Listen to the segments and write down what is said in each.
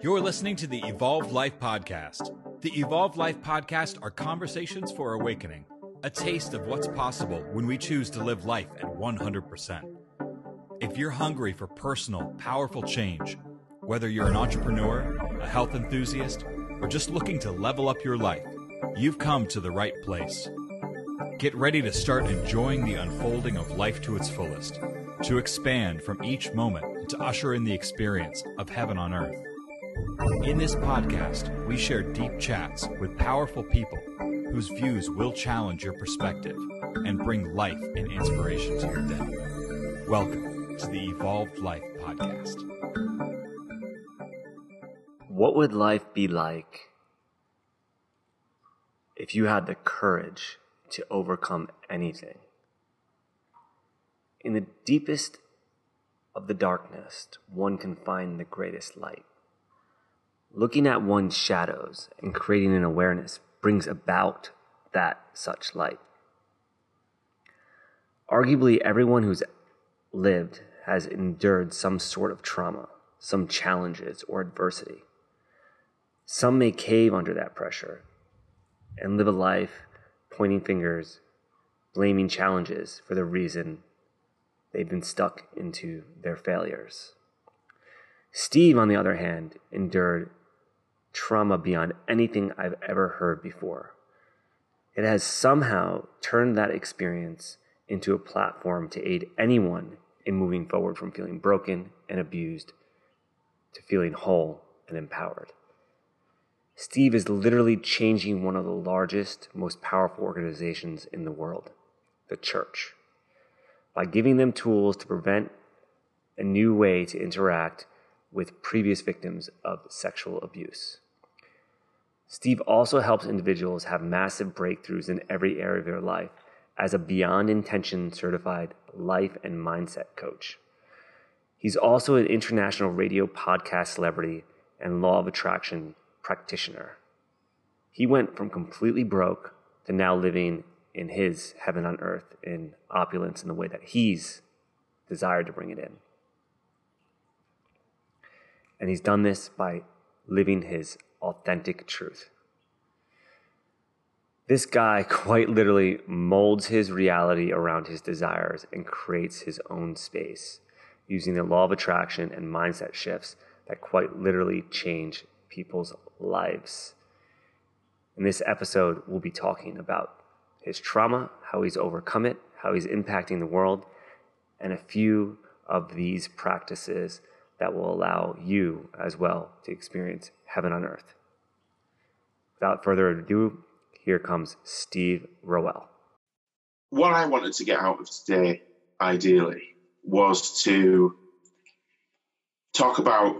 You're listening to the Evolved Life Podcast. The Evolved Life Podcast are conversations for awakening, a taste of what's possible when we choose to live life at 100%. If you're hungry for personal, powerful change, whether you're an entrepreneur, a health enthusiast, or just looking to level up your life, you've come to the right place. Get ready to start enjoying the unfolding of life to its fullest, to expand from each moment and to usher in the experience of heaven on earth. In this podcast, we share deep chats with powerful people whose views will challenge your perspective and bring life and inspiration to your day. Welcome to the Evolved Life Podcast. What would life be like if you had the courage to overcome anything? In the deepest of the darkness, one can find the greatest light. Looking at one's shadows and creating an awareness brings about that such light. Arguably, everyone who's lived has endured some sort of trauma, some challenges or adversity. Some may cave under that pressure and live a life pointing fingers, blaming challenges for the reason they've been stuck into their failures. Steve, on the other hand, endured trauma beyond anything I've ever heard before. It has somehow turned that experience into a platform to aid anyone in moving forward from feeling broken and abused to feeling whole and empowered. Steve is literally changing one of the largest, most powerful organizations in the world, the church, by giving them tools to prevent a new way to interact with previous victims of sexual abuse. Steve also helps individuals have massive breakthroughs in every area of their life as a beyond intention certified life and mindset coach. He's also an international radio podcast celebrity and law of attraction practitioner. He went from completely broke to now living in his heaven on earth in opulence in the way that he's desired to bring it in. And he's done this by living his authentic truth. This guy quite literally molds his reality around his desires and creates his own space using the law of attraction and mindset shifts that quite literally change people's lives. In this episode, we'll be talking about his trauma, how he's overcome it, how he's impacting the world, and a few of these practices that will allow you as well to experience heaven on earth. Without further ado, here comes Steve Rowell. What I wanted to get out of today, ideally, was to talk about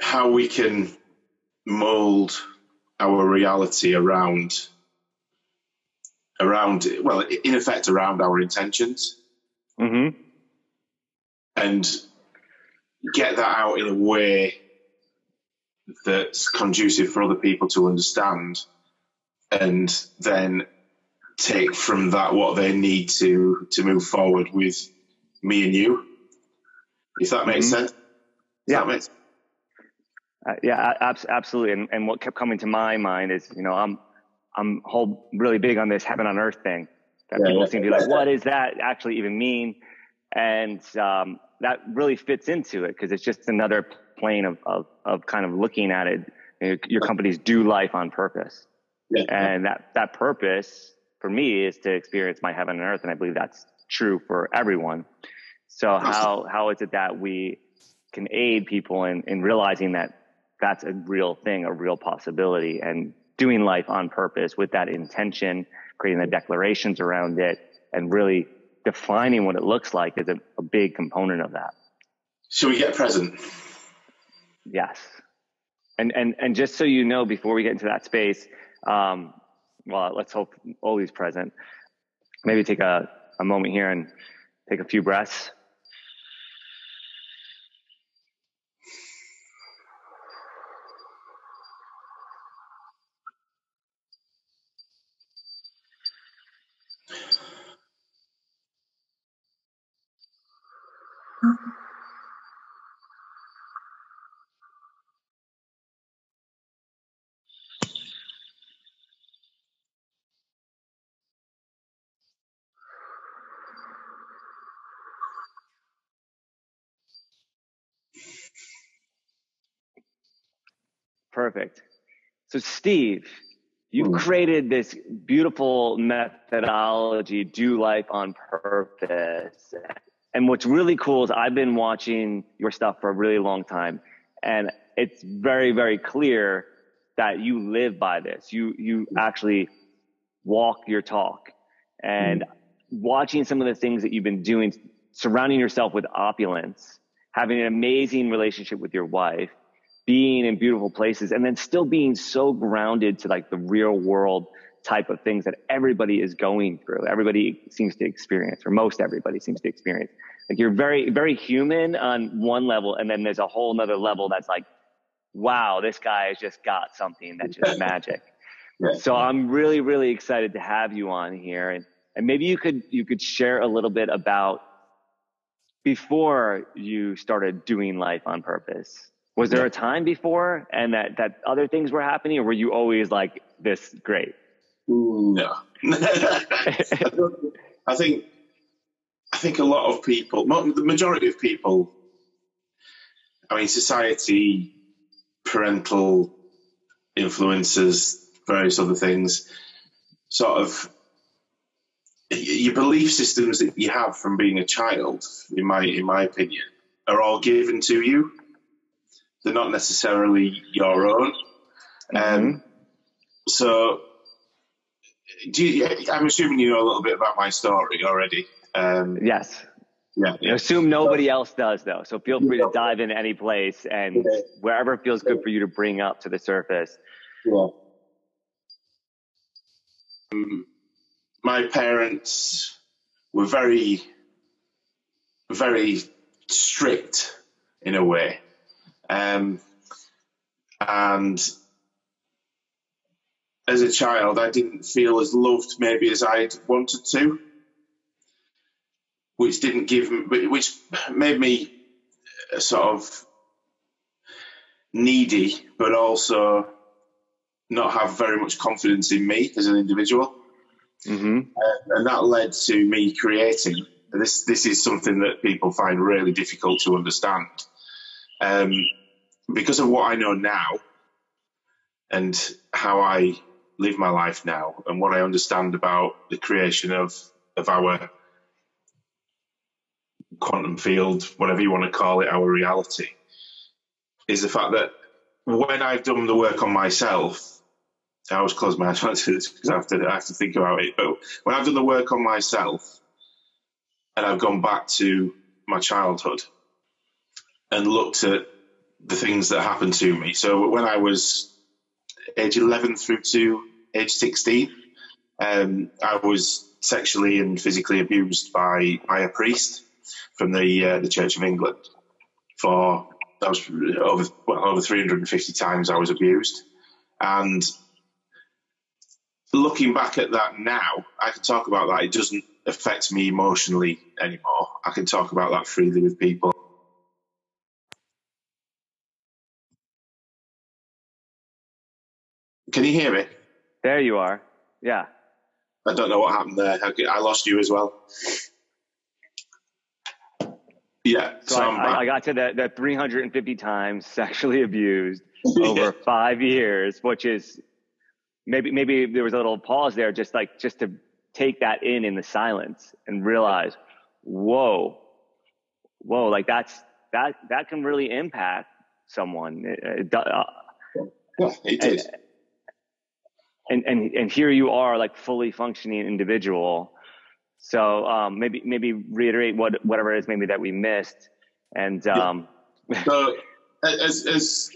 how we can mold our reality around around well in effect around our intentions Mm-hmm. and get that out in a way that's conducive for other people to understand and then take from that what they need to to move forward with me and you if that makes Mhm. sense Yeah. that make sense? Uh, yeah, a- abs- absolutely. And, and what kept coming to my mind is, you know, I'm, I'm whole really big on this heaven on earth thing that Yeah, people yeah. seem to be like, what does that actually even mean? And, um, that really fits into it because it's just another plane of, of, of kind of looking at it. You your companies do life on purpose. yeah And that, that purpose for me is to experience my heaven and earth. And I believe that's true for everyone. So how, how is it that we can aid people in, in realizing that that's a real thing, a real possibility and doing life on purpose with that intention, creating the declarations around it and really defining what it looks like is a, a big component of that. Shall we get present? Yes. And, and, and just so you know, before we get into that space, um, well, let's hope Oli's present. Maybe take a, a moment here and take a few breaths. Perfect. So, Steve, you've Hmm. created this beautiful methodology, Do Life on Purpose. And what's really cool is I've been watching your stuff for a really long time. And it's very, very clear that you live by this. You, you actually walk your talk. And watching some of the things that you've been doing, surrounding yourself with opulence, having an amazing relationship with your wife, being in beautiful places, and then still being so grounded to like the real world type of things that everybody is going through. Everybody seems to experience, or most everybody seems to experience. Like you're very, very human on one level, and then there's a whole nother level that's like, wow, this guy has just got something that's just magic. Yeah. So I'm really, really excited to have you on here, and and maybe you could you could share a little bit about before you started doing life on purpose. Was there Yeah. a time before, and that that other things were happening, or were you always like this great? No. I I think I think a lot of people, the majority of people, I mean, society, parental influences, various other things, sort of your belief systems that you have from being a child, in my in my opinion, are all given to you. They're not necessarily your own. Um, so do you, I'm assuming you know a little bit about my story already. Um, Yes. yeah, yeah. assume nobody else does though. So feel free to dive in any place and wherever feels good for you to bring up to the surface. yeah. Um, my parents were very, very strict in a way, um, and as a child, I didn't feel as loved maybe as I'd wanted to, which didn't give, me- which made me uh, sort of needy, but also not have very much confidence in me as an individual, hmm and that led to me creating. This this is something that people find really difficult to understand, um, because of what I know now, and how I live my life now, and what I understand about the creation of of our quantum field, whatever you want to call it, our reality, is the fact that when I've done the work on myself, I always close my eyes because I have to I have to think about it. But when I've done the work on myself, and I've gone back to my childhood and looked at the things that happened to me. So when I was age 11 through to age 16, um, I was sexually and physically abused by by a priest from the uh, the Church of England for that was over well, over 350 times I was abused, and looking back at that now, I can talk about that. It doesn't affect me emotionally anymore. I can talk about that freely with people. Can you hear me? There you are. Yeah. I don't know what happened there. I lost you as well. Yeah, So, so, I, I, got to that, the 350 times sexually abused over five years, which is maybe maybe there was a little pause there, just like just to take that in in the silence and realize, whoa, whoa, like that's that that can really impact someone. It- it uh, Yeah, it did. And and and here you are, like fully functioning individual. So um, maybe maybe reiterate what whatever it is maybe that we missed, and um, So, as, as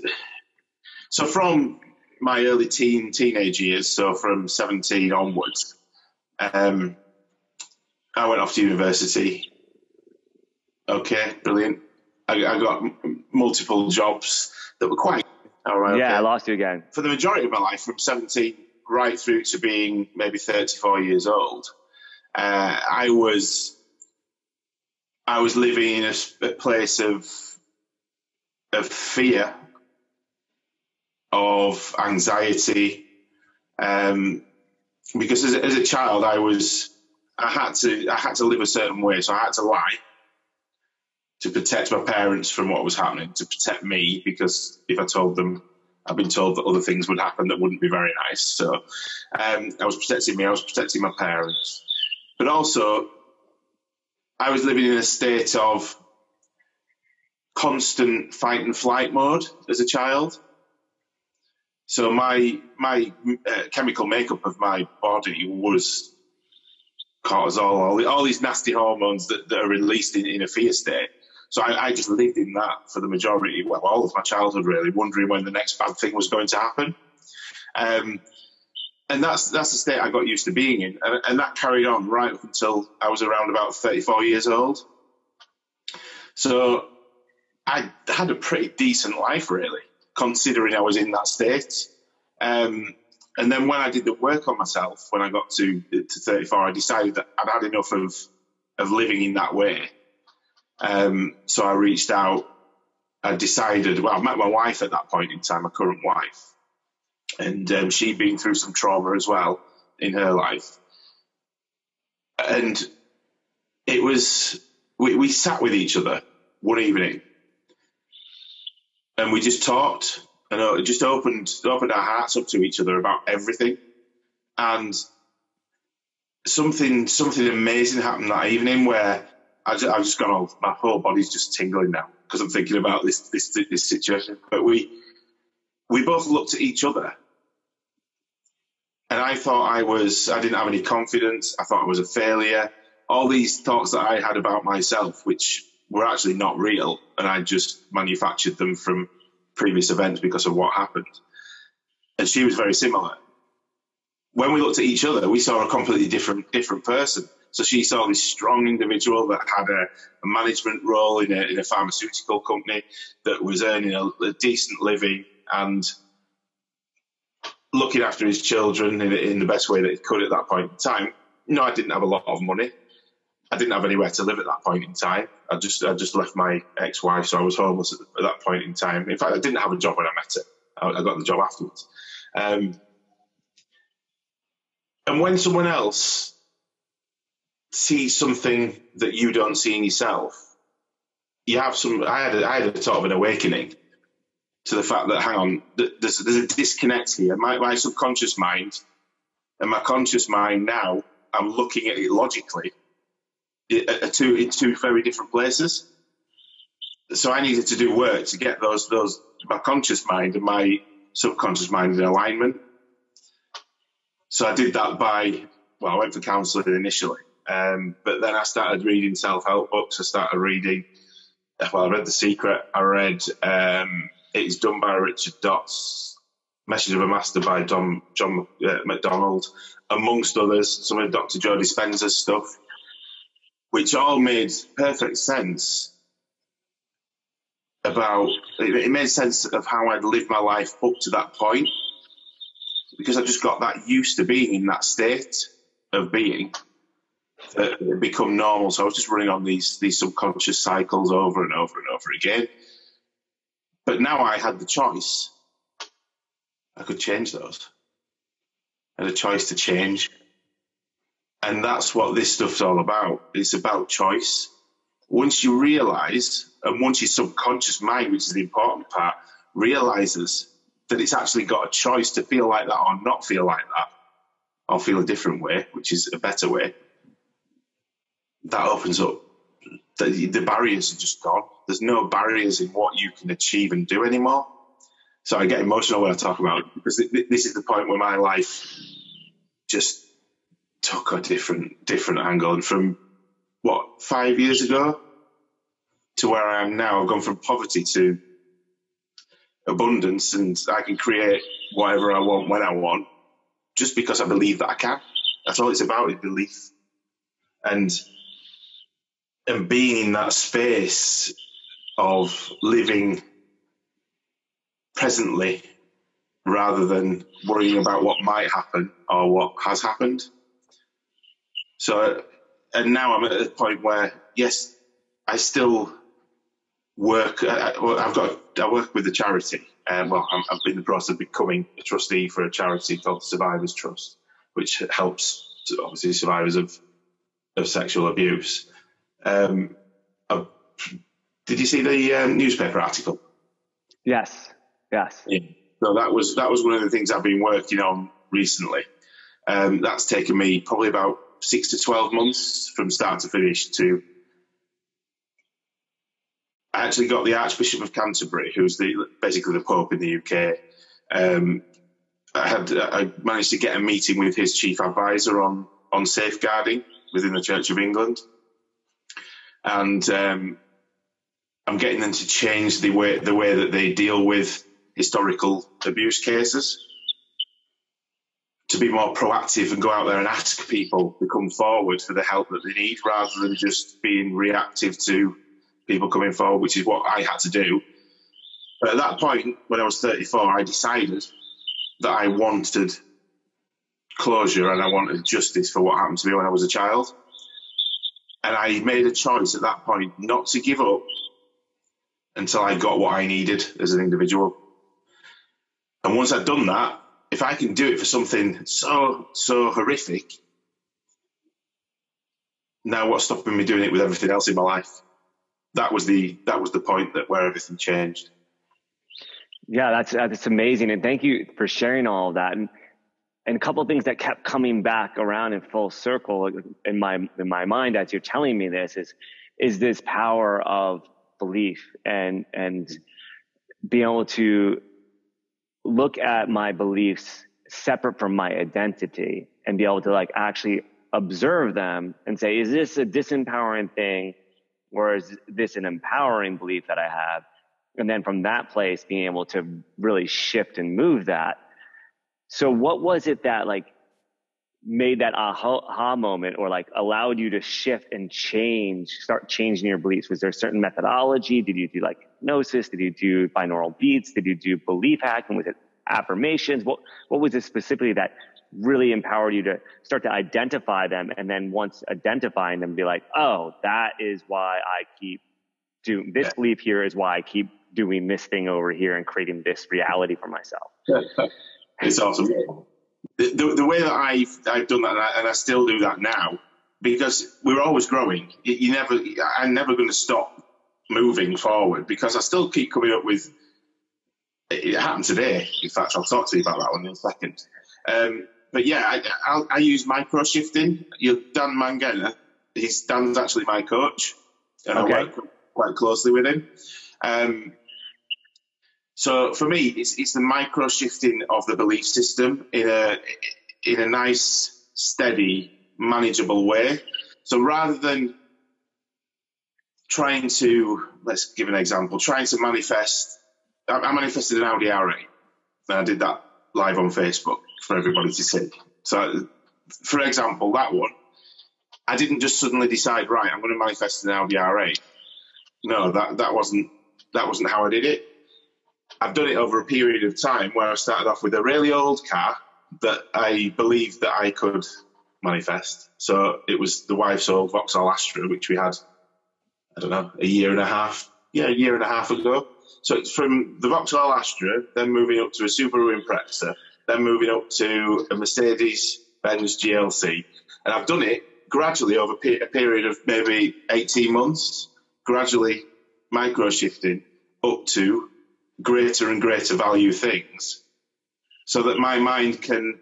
so from my early teen teenage years, so from 17 onwards, um, I went off to university. Okay, brilliant. I, I got m- multiple jobs that were quite all right. yeah, I okay. lost you again. for the majority of my life, from 17 right through to being maybe 34 years old, uh, I was I was living in a place of of fear, of anxiety, um, because as, as a child, I was I had to I had to live a certain way, so I had to lie to protect my parents from what was happening, to protect me, because if I told them I've been told that other things would happen that wouldn't be very nice. So um, I was protecting me, I was protecting my parents. But also, I was living in a state of constant fight and flight mode as a child. So my my uh, chemical makeup of my body was cortisol, all, all these nasty hormones that, that are released in, in a fear state. So I, I, just lived in that for the majority, well, all of my childhood, really, wondering when the next bad thing was going to happen. Um, and that's that's the state I got used to being in, and, and, that carried on right up until I was around about 34 years old. So I had a pretty decent life, really, considering I was in that state. Um, and then when I did the work on myself, when I got to to 34, I decided that I'd had enough of of living in that way. Um, so I reached out. I decided. Well, I met my wife at that point in time, my current wife, and um, she'd been through some trauma as well in her life. And it was we, we sat with each other one evening, and we just talked and it just opened opened our hearts up to each other about everything. And something something amazing happened that evening where I just, I've just gone, oh, my whole body's just tingling now because I'm thinking about this this this situation. But we we both looked at each other, and I thought I was I didn't have any confidence. I thought I was a failure. All these thoughts that I had about myself, which were actually not real, and I just manufactured them from previous events because of what happened. And she was very similar. When we looked at each other, we saw a completely different different person. So she saw this strong individual that had a, a management role in a, in a, pharmaceutical company that was earning a, a, decent living and looking after his children in, in the best way that he could at that point in time. Know, I didn't have a lot of money. I didn't have anywhere to live at that point in time. I just I just left my ex-wife, so I was homeless at, at that point in time. In fact, I didn't have a job when I met her. I, I got the job afterwards. Um, and when someone else sees something that you don't see in yourself, you have some. I had a, I had a sort of an awakening to the fact that hang on, there's, there's a disconnect here. My, my subconscious mind and my conscious mind now, I'm looking at it logically are two in two very different places. So I needed to do work to get those those my conscious mind and my subconscious mind in alignment. So I did that by well, I went for counselling initially, um, but then I started reading self help books. I started reading. Well, I read The Secret. I read um, It's Done by Richard Dotts, Message of a Master by Don, John uh, McDonald, amongst others. Some of Dr. Joe Dispenza's stuff which all made perfect sense about it made sense of how I'd lived my life up to that point because I just got that used to being in that state of being that it become normal. So I was just running on these these subconscious cycles over and over and over again. But now I had the choice. I could change those. I had a choice to change and that's what this stuff's all about. It's about choice. Once you realize, and once your subconscious mind, which is the important part, realizes that it's actually got a choice to feel like that or not feel like that, or feel a different way, which is a better way, that opens up. The, the barriers are just gone. There's no barriers in what you can achieve and do anymore. So I get emotional when I talk about it because this is the point where my life just took a different different angle. And from what five years ago to where I am now, I've gone from poverty to abundance, and I can create whatever I want when I want, just because I believe that I can. That's all it's about is belief, and and being in that space of living presently rather than worrying about what might happen or what has happened. So, and now I'm at a point where, yes, I still work. I, have got. I work with a charity. Um, well, i have been in the process of becoming a trustee for a charity called Survivors Trust, which helps obviously survivors of of sexual abuse. Um, did you see the um, newspaper article? Yes. Yes. Yeah. So that was that was one of the things I've been working on recently. Um, that's taken me probably about six to twelve months from start to finish to. I actually got the Archbishop of Canterbury, who's the basically the Pope in the UK. Um, I had I managed to get a meeting with his chief advisor on on safeguarding within the Church of England, and um, I'm getting them to change the way the way that they deal with historical abuse cases to be more proactive and go out there and ask people to come forward for the help that they need rather than just being reactive to people coming forward, which is what I had to do. But at that point, when I was 34, I decided that I wanted closure and I wanted justice for what happened to me when I was a child. And I made a choice at that point not to give up until I got what I needed as an individual. And once I'd done that, if I can do it for something so, so horrific, now what's stopping me doing it with everything else in my life? That was the, that was the point that where everything changed. Yeah, that's, that's amazing. And thank you for sharing all of that. And, and a couple of things that kept coming back around in full circle in my, in my mind as you're telling me this is, is this power of belief and, and being able to look at my beliefs separate from my identity and be able to like actually observe them and say, is this a disempowering thing or is this an empowering belief that I have? And then from that place, being able to really shift and move that. So what was it that like made that aha moment or like allowed you to shift and change, start changing your beliefs? Was there a certain methodology? Did you do like hypnosis? Did you do binaural beats? Did you do belief hacking? Was it affirmations? What, what was it specifically that really empowered you to start to identify them? And then once identifying them, be like, oh, that is why I keep doing this belief here is why I keep doing this thing over here and creating this reality for myself. it's awesome the, the, the, way that I've, I've done that, and I, and I, still do that now, because we're always growing. You, you never, I'm never going to stop moving forward because I still keep coming up with. It happened today. In fact, I'll talk to you about that one in a second. Um, but yeah, I, I, use micro shifting. You Dan Mangena, he's Dan's actually my coach, and okay. I work quite closely with him. Um, so for me, it's, it's the micro shifting of the belief system in a in a nice, steady, manageable way. So rather than trying to let's give an example, trying to manifest, I, manifested an Audi R8, and I did that live on Facebook for everybody to see. So, for example, that one, I didn't just suddenly decide, right, I'm going to manifest an R8. No, that that wasn't that wasn't how I did it. I've done it over a period of time where I started off with a really old car that I believed that I could manifest. So it was the wife's old Vauxhall Astra, which we had, I don't know, a year and a half, yeah, a year and a half ago. So it's from the Vauxhall Astra, then moving up to a Subaru Impreza, then moving up to a Mercedes Benz GLC. And I've done it gradually over a period of maybe 18 months, gradually micro shifting up to greater and greater value things so that my mind can,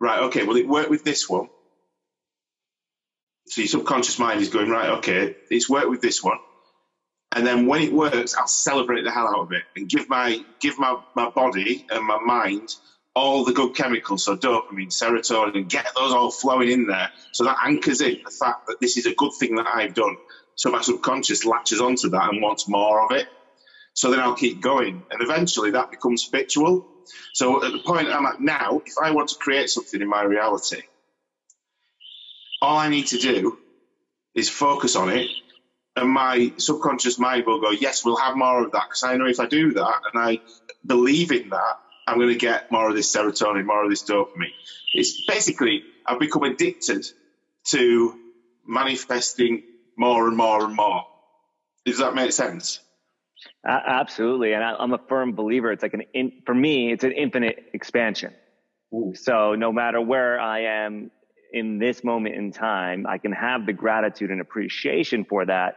right, okay, well, it worked with this one. So your subconscious mind is going, right, okay, it's worked with this one. And then when it works, I'll celebrate the hell out of it and give my, give my, my body and my mind all the good chemicals, so dopamine, serotonin, get those all flowing in there. So that anchors in the fact that this is a good thing that I've done. So my subconscious latches onto that and wants more of it. So then I'll keep going. And eventually that becomes habitual. So at the point I'm at now, if I want to create something in my reality, all I need to do is focus on it. And my subconscious mind will go, yes, we'll have more of that. Because I know if I do that and I believe in that, I'm going to get more of this serotonin, more of this dopamine. It's basically, I've become addicted to manifesting more and more and more. Does that make sense? Uh, absolutely. And I, am a firm believer. It's like an, in, for me, it's an infinite expansion. Ooh. So no matter where I am in this moment in time, I can have the gratitude and appreciation for that.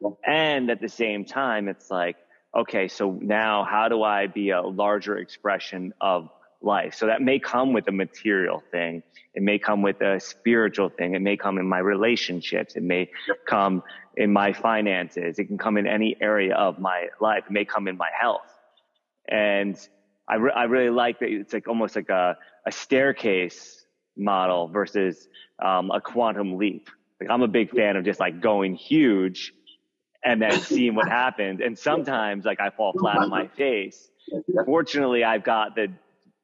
Yeah. And at the same time, it's like, okay, so now how do I be a larger expression of life? So that may come with a material thing. It may come with a spiritual thing. It may come in my relationships. It may come in my finances. It can come in any area of my life. It may come in my health. And I, re- I really like that it's like almost like a, a staircase model versus um, a quantum leap. Like I'm a big fan of just like going huge and then seeing what happens. And sometimes like I fall flat on my face. Fortunately, I've got the,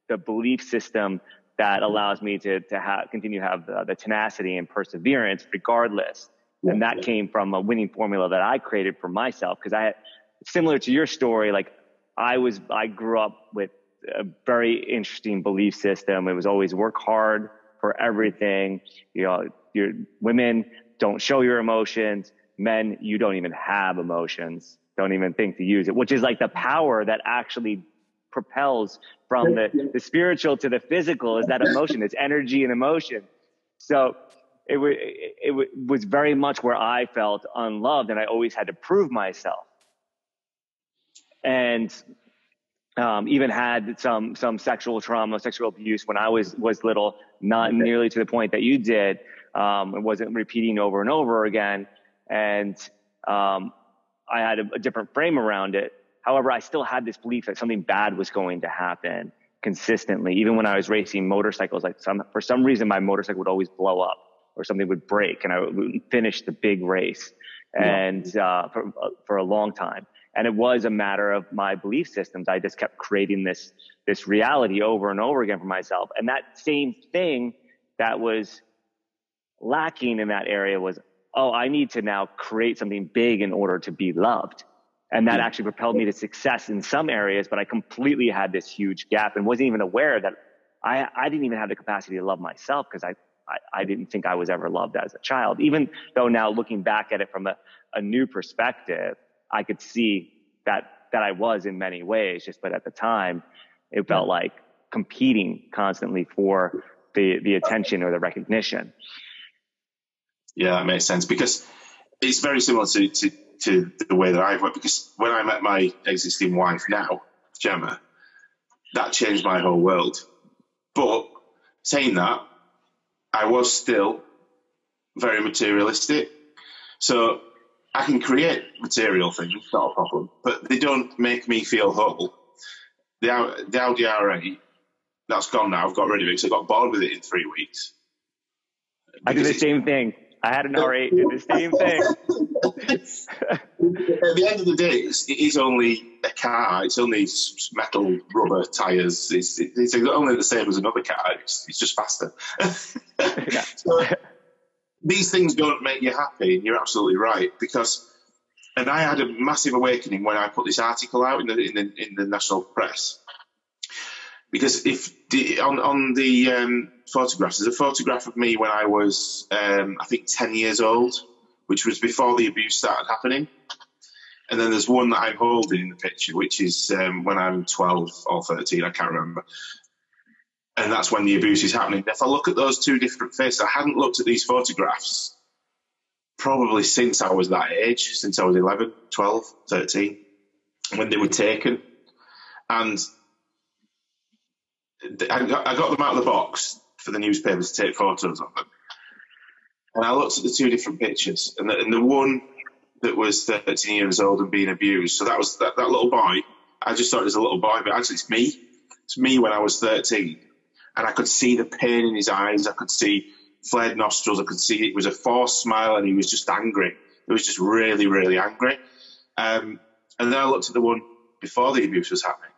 the belief system that allows me to, to have, continue to have the, the tenacity and perseverance regardless. And that came from a winning formula that I created for myself. Cause I, had, similar to your story, like I was, I grew up with a very interesting belief system. It was always work hard for everything. You know, your women don't show your emotions men, you don't even have emotions, don't even think to use it, which is like the power that actually propels from the, the spiritual to the physical is that emotion, it's energy and emotion. So it, w- it, w- was very much where I felt unloved and I always had to prove myself. And um, even had some some sexual trauma, sexual abuse when I was was little, not nearly to the point that you did. Um, it wasn't repeating over and over again and um, I had a, a, different frame around it. However, I still had this belief that something bad was going to happen consistently. Even when I was racing motorcycles, like some for some reason my motorcycle would always blow up or something would break, and I would finish the big race, and uh, for for a long time. And it was a matter of my belief systems. I just kept creating this this reality over and over again for myself, and that same thing that was lacking in that area was oh, I need to now create something big in order to be loved. And that actually propelled me to success in some areas, but I completely had this huge gap and wasn't even aware that I, I didn't even have the capacity to love myself because I, I, I, didn't think I was ever loved as a child. Even though now looking back at it from a, a new perspective, I could see that, that I was in many ways, just, but at the time it felt like competing constantly for the, the attention or the recognition. Yeah, that makes sense because it's very similar to, to, to the way that I've worked. Because when I met my existing wife now, Gemma, that changed my whole world. But saying that, I was still very materialistic. So I can create material things, not a problem, but they don't make me feel whole. The, the Audi R8, that's gone now. I've got rid of it because I got bored with it in three weeks. I do the same thing. I had an R8 do the same thing. At the end of the day, it's, it is only a car. It's only metal rubber tires. It's, it's only the same as another car. It's, it's just faster. so, these things don't make you happy, and you're absolutely right. Because, and I had a massive awakening when I put this article out in the in the, in the national press. Because if the, on on the um, photographs. There's a photograph of me when I was, um, I think, 10 years old, which was before the abuse started happening. And then there's one that I'm holding in the picture, which is um, when I'm 12 or 13, I can't remember. And that's when the abuse is happening. If I look at those two different faces, I hadn't looked at these photographs probably since I was that age, since I was 11, 12, 13, when they were taken. And I got, them out of the box for the newspapers to take photos of them. And I looked at the two different pictures, and the, and the one that was 13 years old and being abused. So that was that, that little boy. I just thought it was a little boy, but actually it's me. It's me when I was 13. And I could see the pain in his eyes. I could see flared nostrils. I could see it was a forced smile and he was just angry. He was just really, really angry. Um, and then I looked at the one before the abuse was happening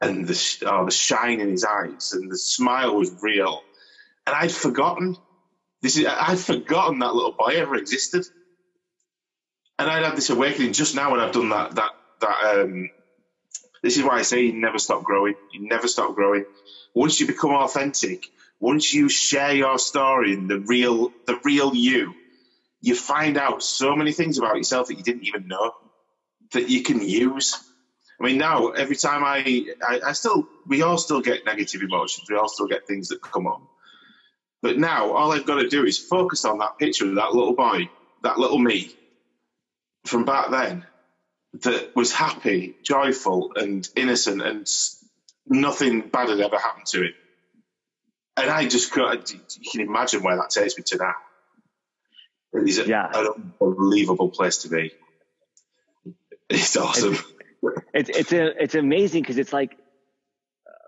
and the, oh, the shine in his eyes and the smile was real. And I'd forgotten this is I'd forgotten that little boy ever existed. And I'd had this awakening just now when I've done that that that um, this is why I say you never stop growing. You never stop growing. Once you become authentic, once you share your story and the real the real you, you find out so many things about yourself that you didn't even know that you can use. I mean, now every time I, I, I still, we all still get negative emotions. We all still get things that come up. But now all I've got to do is focus on that picture of that little boy, that little me from back then, that was happy, joyful, and innocent, and nothing bad had ever happened to him. And I just could, you can imagine where that takes me to now. It is yeah. an unbelievable place to be. It's awesome. It's it's a, it's amazing because it's like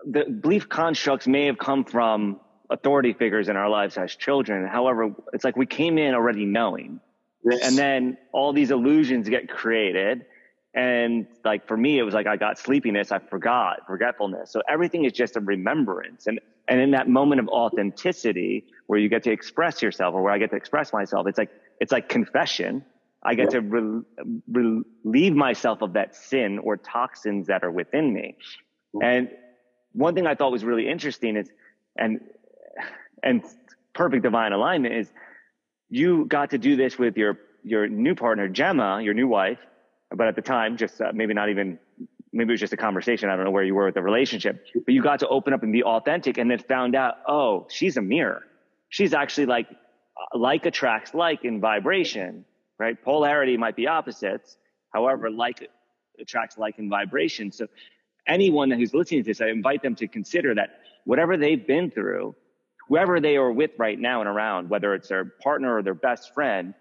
the belief constructs may have come from authority figures in our lives as children. However, it's like we came in already knowing. Yes. And then all these illusions get created. And like for me, it was like I got sleepiness, I forgot, forgetfulness. So everything is just a remembrance. And and in that moment of authenticity where you get to express yourself or where I get to express myself, it's like it's like confession. I get to re- relieve myself of that sin or toxins that are within me. And one thing I thought was really interesting is, and and perfect divine alignment is, you got to do this with your your new partner Gemma, your new wife, but at the time, just uh, maybe not even maybe it was just a conversation. I don't know where you were with the relationship, but you got to open up and be authentic and then found out, oh, she's a mirror. She's actually like, like attracts like in vibration, right? Polarity might be opposites. However, like attracts like in vibration. So anyone who's listening to this, I invite them to consider that whatever they've been through, whoever they are with right now and around, whether it's their partner or their best friend,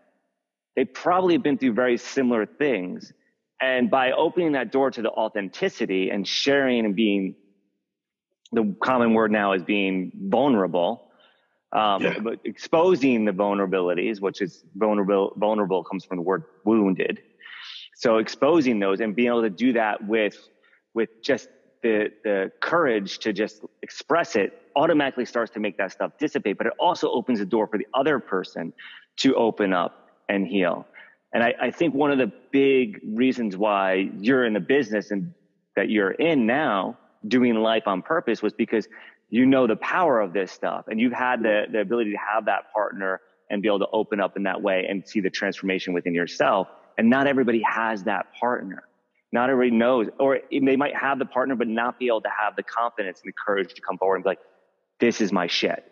they probably have been through very similar things. And by opening that door to the authenticity and sharing and being the common word now is being vulnerable, um, yeah. but exposing the vulnerabilities, which is vulnerable, vulnerable comes from the word wounded. So exposing those and being able to do that with, with just the, the courage to just express it automatically starts to make that stuff dissipate, but it also opens the door for the other person to open up and heal. And I, I think one of the big reasons why you're in the business and that you're in now doing life on purpose was because you know the power of this stuff and you've had the, the ability to have that partner and be able to open up in that way and see the transformation within yourself. And not everybody has that partner. Not everybody knows, or they might have the partner, but not be able to have the confidence and the courage to come forward and be like, this is my shit.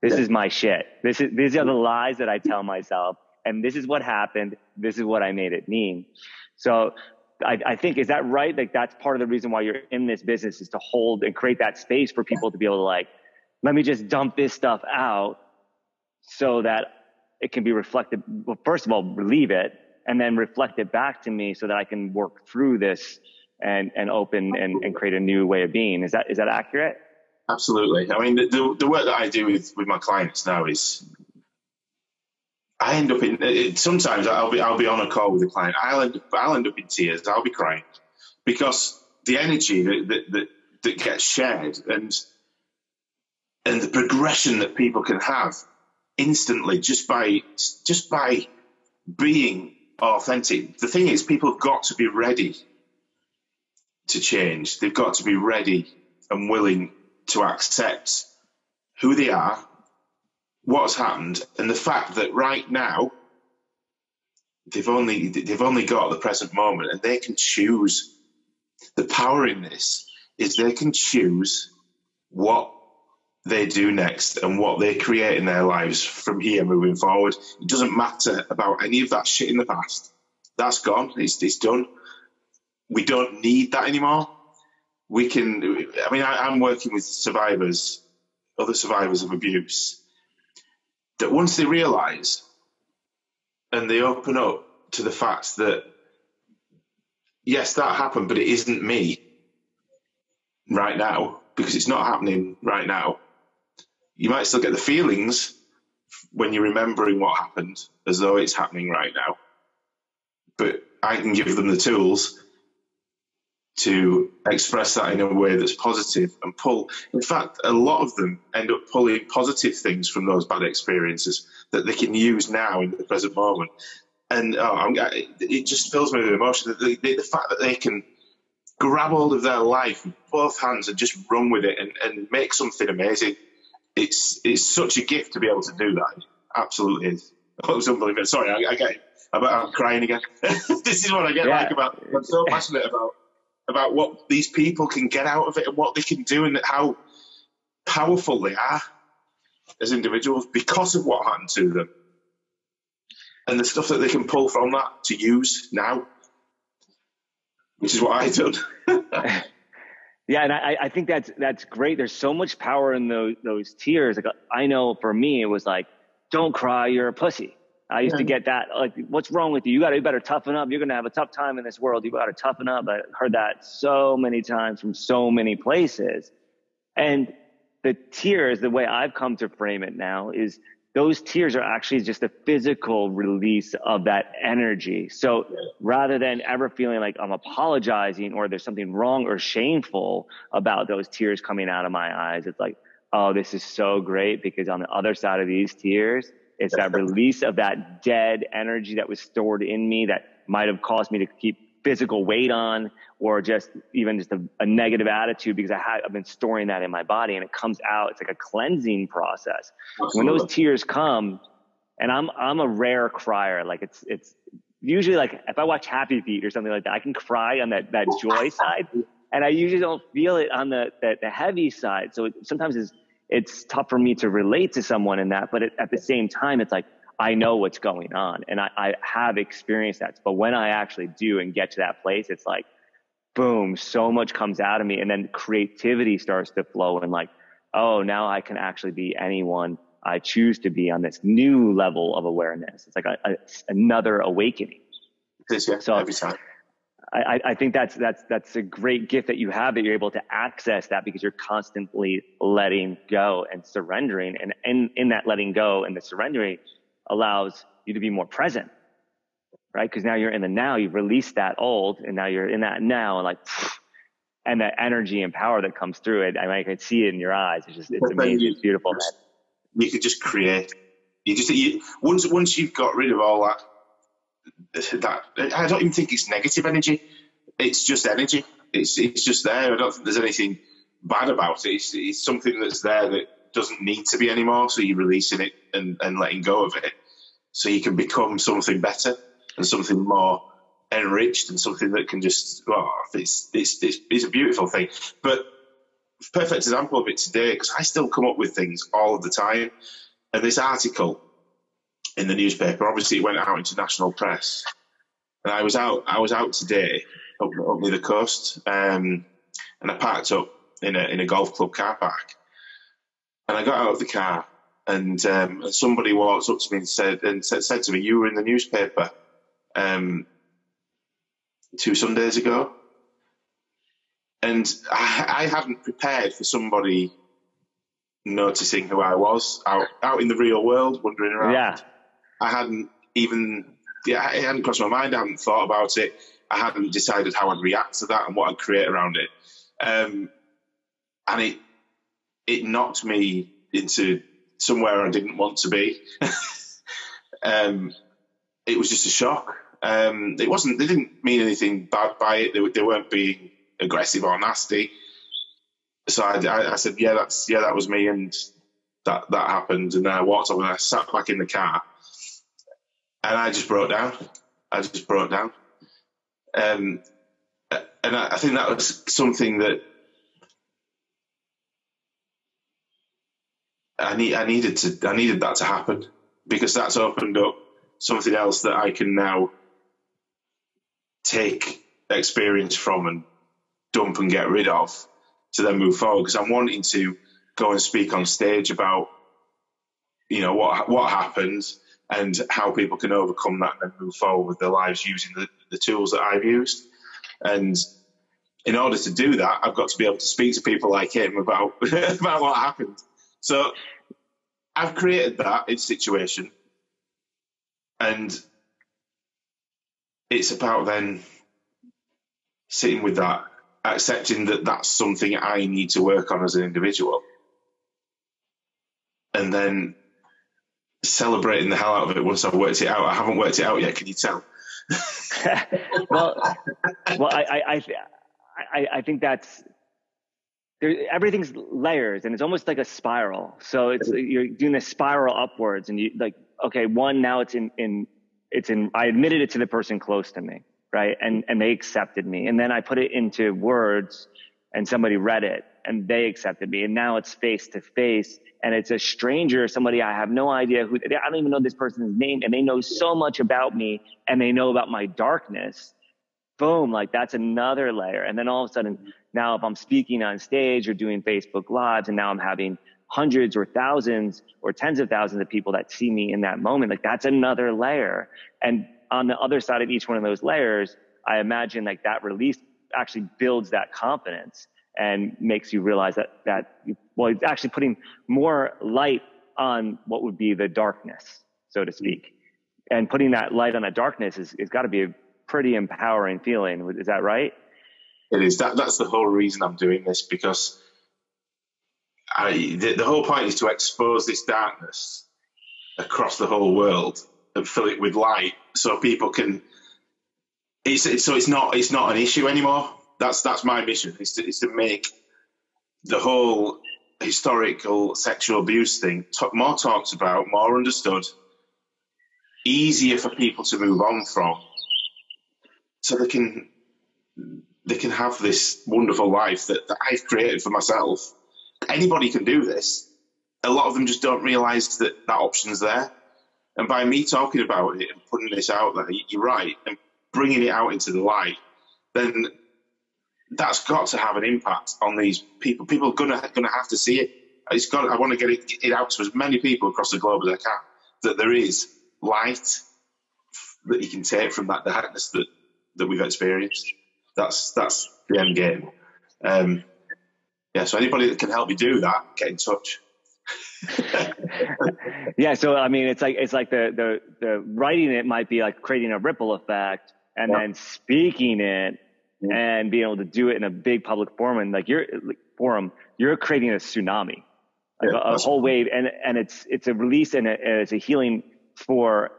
This yeah. is my shit. This is, these are the lies that I tell myself and this is what happened. This is what I made it mean. So I, I, think, is that right? Like that's part of the reason why you're in this business is to hold and create that space for people to be able to like, let me just dump this stuff out so that it can be reflected. Well, first of all, relieve it and then reflect it back to me so that I can work through this and, and open and, and create a new way of being. Is that, is that accurate? Absolutely. I mean, the, the work that I do with, with my clients now is I end up in it, sometimes I'll be I'll be on a call with a client. I'll end up, I'll end up in tears. I'll be crying because the energy that, that that, that gets shared and and the progression that people can have instantly just by just by being authentic. The thing is, people have got to be ready to change. They've got to be ready and willing to accept who they are what's happened and the fact that right now they've only they've only got the present moment and they can choose the power in this is they can choose what they do next and what they create in their lives from here moving forward. It doesn't matter about any of that shit in the past. That's gone. It's, it's done. We don't need that anymore. We can, I mean, I, I'm working with survivors, other survivors of abuse, that once they realize and they open up to the fact that yes, that happened, but it isn't me right now because it's not happening right now. You might still get the feelings when you're remembering what happened as though it's happening right now. But I can give them the tools to express that in a way that's positive and pull. In fact, a lot of them end up pulling positive things from those bad experiences that they can use now in the present moment. And oh, it just fills me with emotion. The, the, the, fact that they can grab hold of their life with both hands and just run with it and, and make something amazing. It's it's such a gift to be able to do that. It absolutely is. It was unbelievable. Sorry, I, I get. I'm crying again. this is what I get yeah. like about. I'm so passionate about about what these people can get out of it and what they can do and how powerful they are as individuals because of what happened to them and the stuff that they can pull from that to use now. which is what I done. yeah, and I, I think that's that's great. There's so much power in those those tears. Like I know for me, it was like, "Don't cry, you're a pussy." I used yeah. to get that like, "What's wrong with you? You got to you better toughen up. You're gonna have a tough time in this world. You got to toughen up." I heard that so many times from so many places, and the tears, the way I've come to frame it now, is those tears are actually just a physical release of that energy. So rather than ever feeling like I'm apologizing or there's something wrong or shameful about those tears coming out of my eyes, it's like, oh, this is so great because on the other side of these tears, it's that release of that dead energy that was stored in me that might have caused me to keep physical weight on or just even just a, a negative attitude because I have, I've been storing that in my body and it comes out. It's like a cleansing process. Absolutely. When those tears come and I'm, I'm a rare crier. Like it's, it's usually like if I watch Happy Feet or something like that, I can cry on that, that joy side. And I usually don't feel it on the, the, the heavy side. So it, sometimes it's, it's tough for me to relate to someone in that, but it, at the same time, it's like, I know what's going on and I, I have experienced that. But when I actually do and get to that place, it's like, boom, so much comes out of me. And then creativity starts to flow and like, oh, now I can actually be anyone I choose to be on this new level of awareness. It's like a, a, another awakening. This, yeah, so every time. I, I think that's that's that's a great gift that you have that you're able to access that because you're constantly letting go and surrendering, and in in that letting go and the surrendering, allows you to be more present, right? Because now you're in the now, you've released that old, and now you're in that now, and like, and that energy and power that comes through it. I mean, I can see it in your eyes. It's just, it's amazing. You, it's beautiful. You could just create. You just you, once once you've got rid of all that that I don't even think it's negative energy. It's just energy. It's it's just there. I don't think there's anything bad about it. It's, it's something that's there that doesn't need to be anymore. So you're releasing it and, and letting go of it so you can become something better and something more enriched and something that can just, oh, it's, it's, it's, it's a beautiful thing. But perfect example of it today, because I still come up with things all the time. And this article in the newspaper, obviously it went out into national press. And I was out, I was out today up, up near the coast, um, and I parked up in a, in a golf club car park. And I got out of the car, and, um, somebody walks up to me and said, and said, said to me, "You were in the newspaper um, two Sundays ago." And I, I hadn't prepared for somebody noticing who I was out out in the real world, wandering around. Yeah. I hadn't even yeah, it hadn't crossed my mind. I hadn't thought about it. I hadn't decided how I'd react to that and what I'd create around it. Um, and it it knocked me into somewhere I didn't want to be. um, it was just a shock. Um, it wasn't. They didn't mean anything bad by it. They, they weren't being aggressive or nasty. So I, I, I, said, "Yeah, that's yeah, that was me," and that that happened. And then I walked up and I sat back in the car, and I just broke down. I just broke down. Um, and I, I think that was something that I need I needed to I needed that to happen because that's opened up something else that I can now take experience from and dump and get rid of to then move forward because I'm wanting to go and speak on stage about you know what what happened and how people can overcome that and move forward with their lives using the, the tools that I've used. And in order to do that I've got to be able to speak to people like him about about what happened. So I've created that situation, and it's about then sitting with that, accepting that that's something I need to work on as an individual, and then celebrating the hell out of it once I've worked it out. I haven't worked it out yet. Can you tell? well, well, I, I, I, I think that's there, everything's layers and it's almost like a spiral. So it's, you're doing this spiral upwards and you like, okay, one, now it's in, in, it's in, I admitted it to the person close to me, right? And, and they accepted me. And then I put it into words and somebody read it and they accepted me. And now it's face to face and it's a stranger, somebody I have no idea who, I don't even know this person's name and they know so much about me and they know about my darkness boom, like that's another layer. And then all of a sudden, now if I'm speaking on stage or doing Facebook lives and now I'm having hundreds or thousands or tens of thousands of people that see me in that moment, like that's another layer. And on the other side of each one of those layers, I imagine like that release actually builds that confidence and makes you realize that, that, well, it's actually putting more light on what would be the darkness, so to speak. And putting that light on that darkness is, is got to be a pretty empowering feeling. Is that right? It is. That, that's the whole reason I'm doing this because I, the, the whole point is to expose this darkness across the whole world and fill it with light so people can it's, it's, so it's not it's not an issue anymore that's that's my mission is to, is to make the whole historical sexual abuse thing t- more talked about more understood easier for people to move on from so they can they can have this wonderful life that, that I've created for myself anybody can do this. A lot of them just don't realize that that option's there. And by me talking about it and putting this out there, you're right, and bringing it out into the light, then that's got to have an impact on these people. People are gonna gonna have to see it. It's got. I want to get it, it out to as many people across the globe as I can that there is light that you can take from that darkness that that we've experienced. That's that's the end game. Um, yeah, so anybody that can help me do that, get in touch. yeah, so I mean, it's like it's like the the the writing it might be like creating a ripple effect, and yeah. then speaking it yeah. and being able to do it in a big public forum, and like you're like, forum, you're creating a tsunami, like yeah, a, a whole wave, and and it's it's a release and, a, and it's a healing for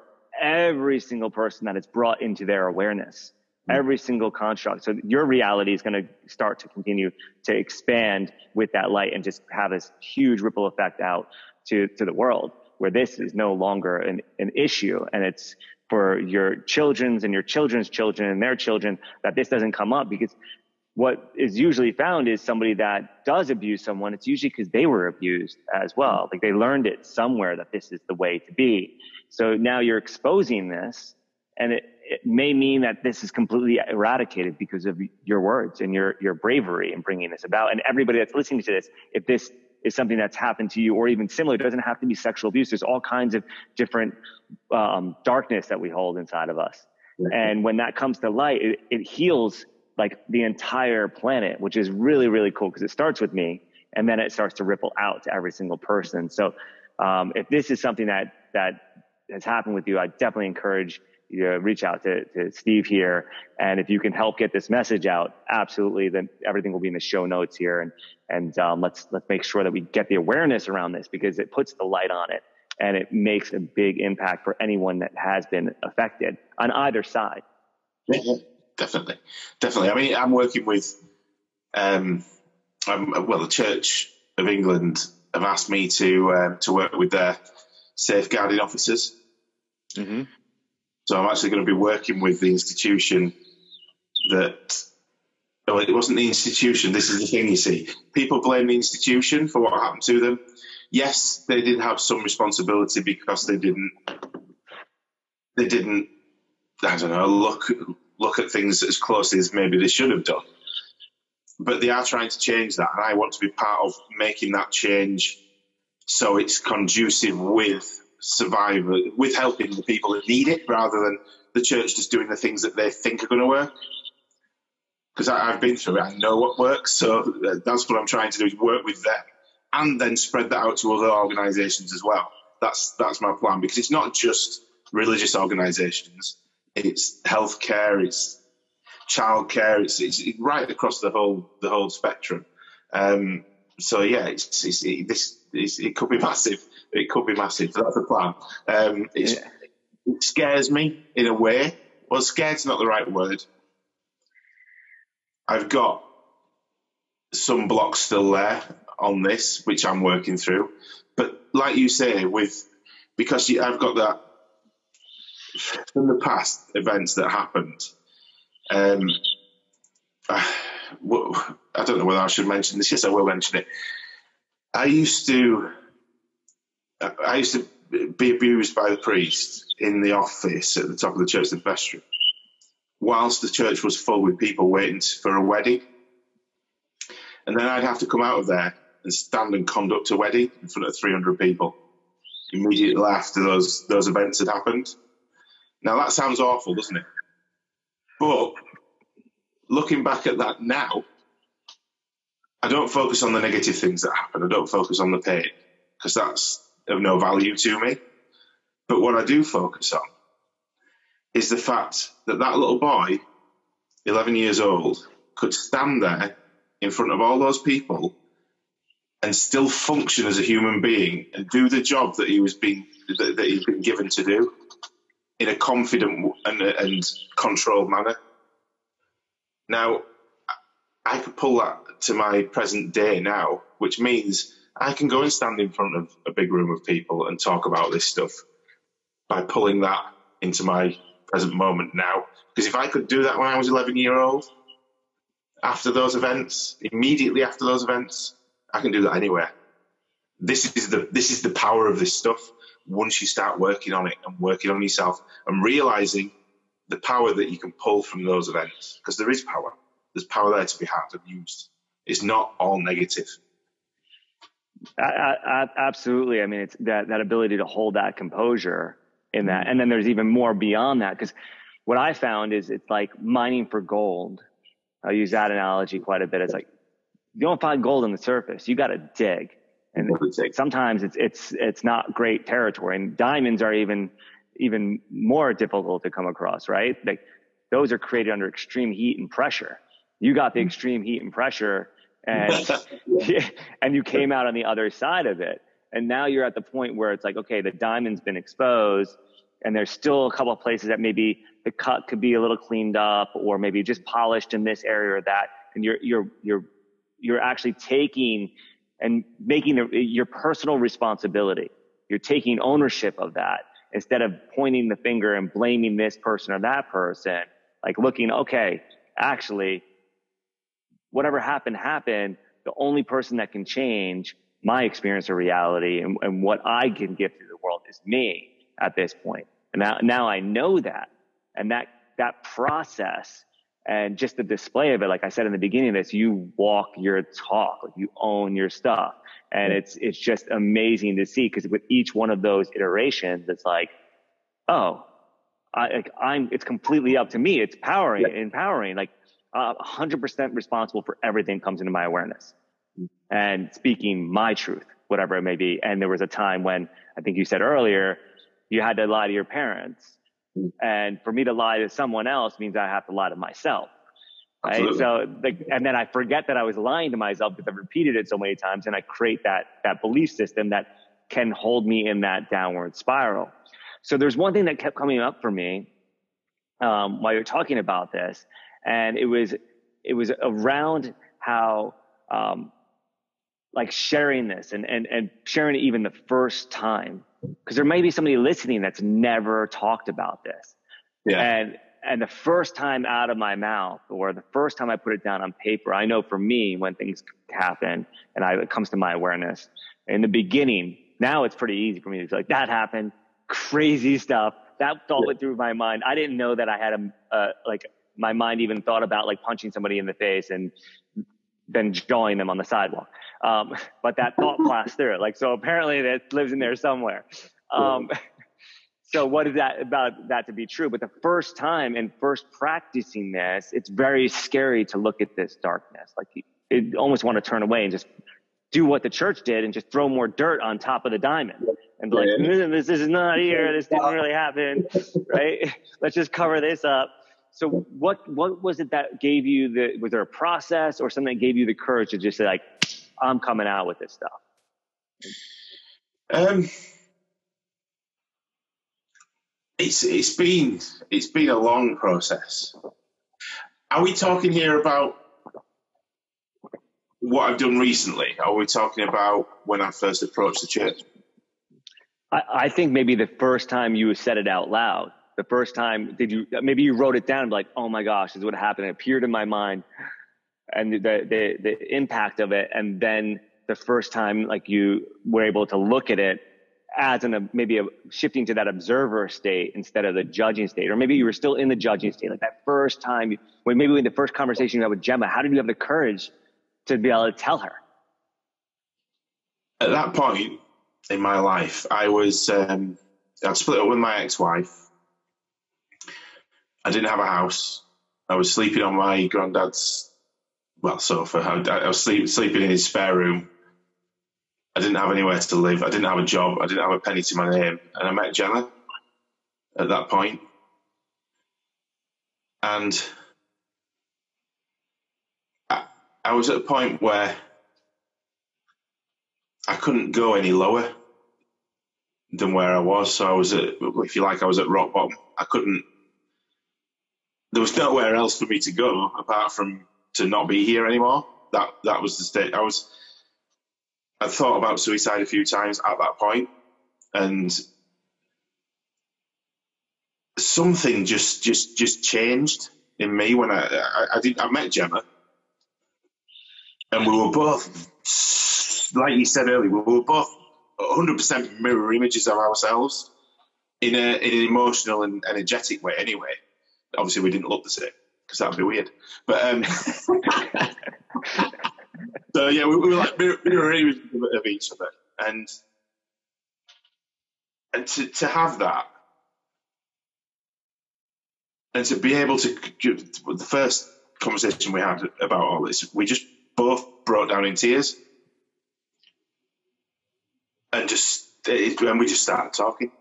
every single person that it's brought into their awareness. Mm-hmm. every single construct. So your reality is going to start to continue to expand with that light and just have this huge ripple effect out to, to the world where this is no longer an, an issue. And it's for your children's and your children's children and their children that this doesn't come up because what is usually found is somebody that does abuse someone. It's usually because they were abused as well. Mm-hmm. Like they learned it somewhere that this is the way to be. So now you're exposing this and it, it may mean that this is completely eradicated because of your words and your, your bravery in bringing this about. And everybody that's listening to this, if this is something that's happened to you or even similar, it doesn't have to be sexual abuse. There's all kinds of different, um, darkness that we hold inside of us. And when that comes to light, it, it heals like the entire planet, which is really, really cool because it starts with me and then it starts to ripple out to every single person. So, um, if this is something that, that has happened with you, I definitely encourage you know, reach out to, to Steve here. And if you can help get this message out, absolutely, then everything will be in the show notes here. And, and, um, let's, let's make sure that we get the awareness around this because it puts the light on it and it makes a big impact for anyone that has been affected on either side. Yeah, definitely. Definitely. I mean, I'm working with, um, um, well, the Church of England have asked me to, uh, to work with their safeguarding officers. Mm-hmm. So I'm actually going to be working with the institution that. Well, it wasn't the institution. This is the thing you see. People blame the institution for what happened to them. Yes, they did have some responsibility because they didn't. They didn't. I don't know. Look look at things as closely as maybe they should have done. But they are trying to change that, and I want to be part of making that change so it's conducive with survive with helping the people that need it rather than the church just doing the things that they think are going to work. Because I've been through it, I know what works. So uh, that's what I'm trying to do is work with them and then spread that out to other organisations as well. That's that's my plan because it's not just religious organisations. It's healthcare, it's childcare, it's, it's right across the whole the whole spectrum. Um, so yeah, it's, it's, it, this it could be massive. It could be massive. That's the plan. Um, yeah. It scares me in a way. Well, scared's not the right word. I've got some blocks still there on this, which I'm working through. But like you say, with because you, I've got that from the past events that happened. Um, I, I don't know whether I should mention this. Yes, I will mention it. I used to, I used to be abused by the priest in the office at the top of the church of vestry. whilst the church was full with people waiting for a wedding. And then I'd have to come out of there and stand and conduct a wedding in front of 300 people immediately after those, those events had happened. Now that sounds awful, doesn't it? But looking back at that now, I don't focus on the negative things that happen. I don't focus on the pain because that's of no value to me. But what I do focus on is the fact that that little boy, 11 years old, could stand there in front of all those people and still function as a human being and do the job that he was being that, that he's been given to do in a confident and, and controlled manner. Now, I could pull that to my present day now, which means I can go and stand in front of a big room of people and talk about this stuff by pulling that into my present moment now. Because if I could do that when I was 11 year old, after those events, immediately after those events, I can do that anywhere. This is the this is the power of this stuff. Once you start working on it and working on yourself and realizing the power that you can pull from those events, because there is power. There's power there to be had and used. It's not all negative. I, I, absolutely. I mean, it's that, that ability to hold that composure in that. And then there's even more beyond that. Cause what I found is it's like mining for gold. I use that analogy quite a bit. It's like, you don't find gold on the surface. You got to dig. And sometimes it's, it's, it's not great territory and diamonds are even, even more difficult to come across, right? Like those are created under extreme heat and pressure. You got the extreme heat and pressure and, and you came out on the other side of it. And now you're at the point where it's like, okay, the diamond's been exposed and there's still a couple of places that maybe the cut could be a little cleaned up or maybe just polished in this area or that. And you're, you're, you're, you're actually taking and making the, your personal responsibility. You're taking ownership of that instead of pointing the finger and blaming this person or that person. Like looking, okay, actually, whatever happened, happened. The only person that can change my experience or reality and, and what I can give to the world is me at this point. And now, now I know that. And that, that process and just the display of it, like I said in the beginning of this, you walk your talk, like you own your stuff. And it's, it's just amazing to see because with each one of those iterations, it's like, oh, I, like I'm, it's completely up to me. It's powering, yeah. empowering. Like uh, 100% responsible for everything comes into my awareness and speaking my truth, whatever it may be. And there was a time when I think you said earlier, you had to lie to your parents. And for me to lie to someone else means I have to lie to myself. Right. So, like, and then I forget that I was lying to myself because I've repeated it so many times and I create that, that belief system that can hold me in that downward spiral. So there's one thing that kept coming up for me, um, while you're talking about this. And it was, it was around how, um, like sharing this and, and, and sharing it even the first time. Cause there may be somebody listening that's never talked about this. Yeah. And, and the first time out of my mouth or the first time I put it down on paper, I know for me when things happen and I, it comes to my awareness in the beginning, now it's pretty easy for me to be like, that happened, crazy stuff. That thought went through my mind. I didn't know that I had a, uh, like my mind even thought about like punching somebody in the face and then jawing them on the sidewalk. Um, but that thought passed through it. Like, so apparently that lives in there somewhere. Um, so what is that about that to be true? But the first time and first practicing this, it's very scary to look at this darkness. Like you almost want to turn away and just do what the church did and just throw more dirt on top of the diamond and be like, this, this is not here. This didn't really happen. Right. Let's just cover this up. So what, what was it that gave you the, was there a process or something that gave you the courage to just say like, I'm coming out with this stuff? Um, it's it's been it's been a long process. Are we talking here about what I've done recently? Are we talking about when I first approached the church? I, I think maybe the first time you said it out loud. The first time, did you maybe you wrote it down and be like, "Oh my gosh, this is what happened." It appeared in my mind and the, the, the impact of it. And then the first time, like you were able to look at it as an, a, maybe a shifting to that observer state instead of the judging state, or maybe you were still in the judging state, like that first time, when maybe in the first conversation you had with Gemma, how did you have the courage to be able to tell her? At that point in my life, I was, um, I'd split up with my ex-wife. I didn't have a house. I was sleeping on my granddad's, well, sofa. I, I was sleep, sleeping in his spare room I didn't have anywhere to live. I didn't have a job. I didn't have a penny to my name. And I met Gemma at that point. And I, I was at a point where I couldn't go any lower than where I was. So I was at, if you like, I was at rock bottom. I couldn't, there was nowhere else for me to go apart from to not be here anymore. That, that was the state. I was, I thought about suicide a few times at that point, and something just just just changed in me when I I, I did I met Gemma, and we were both like you said earlier, we were both 100% mirror images of ourselves in a in an emotional and energetic way. Anyway, obviously we didn't look the same because that would be weird, but. Um, So yeah, we, we were like mirror, images of each other, and and to to have that, and to be able to the first conversation we had about all this, we just both broke down in tears, and just and we just started talking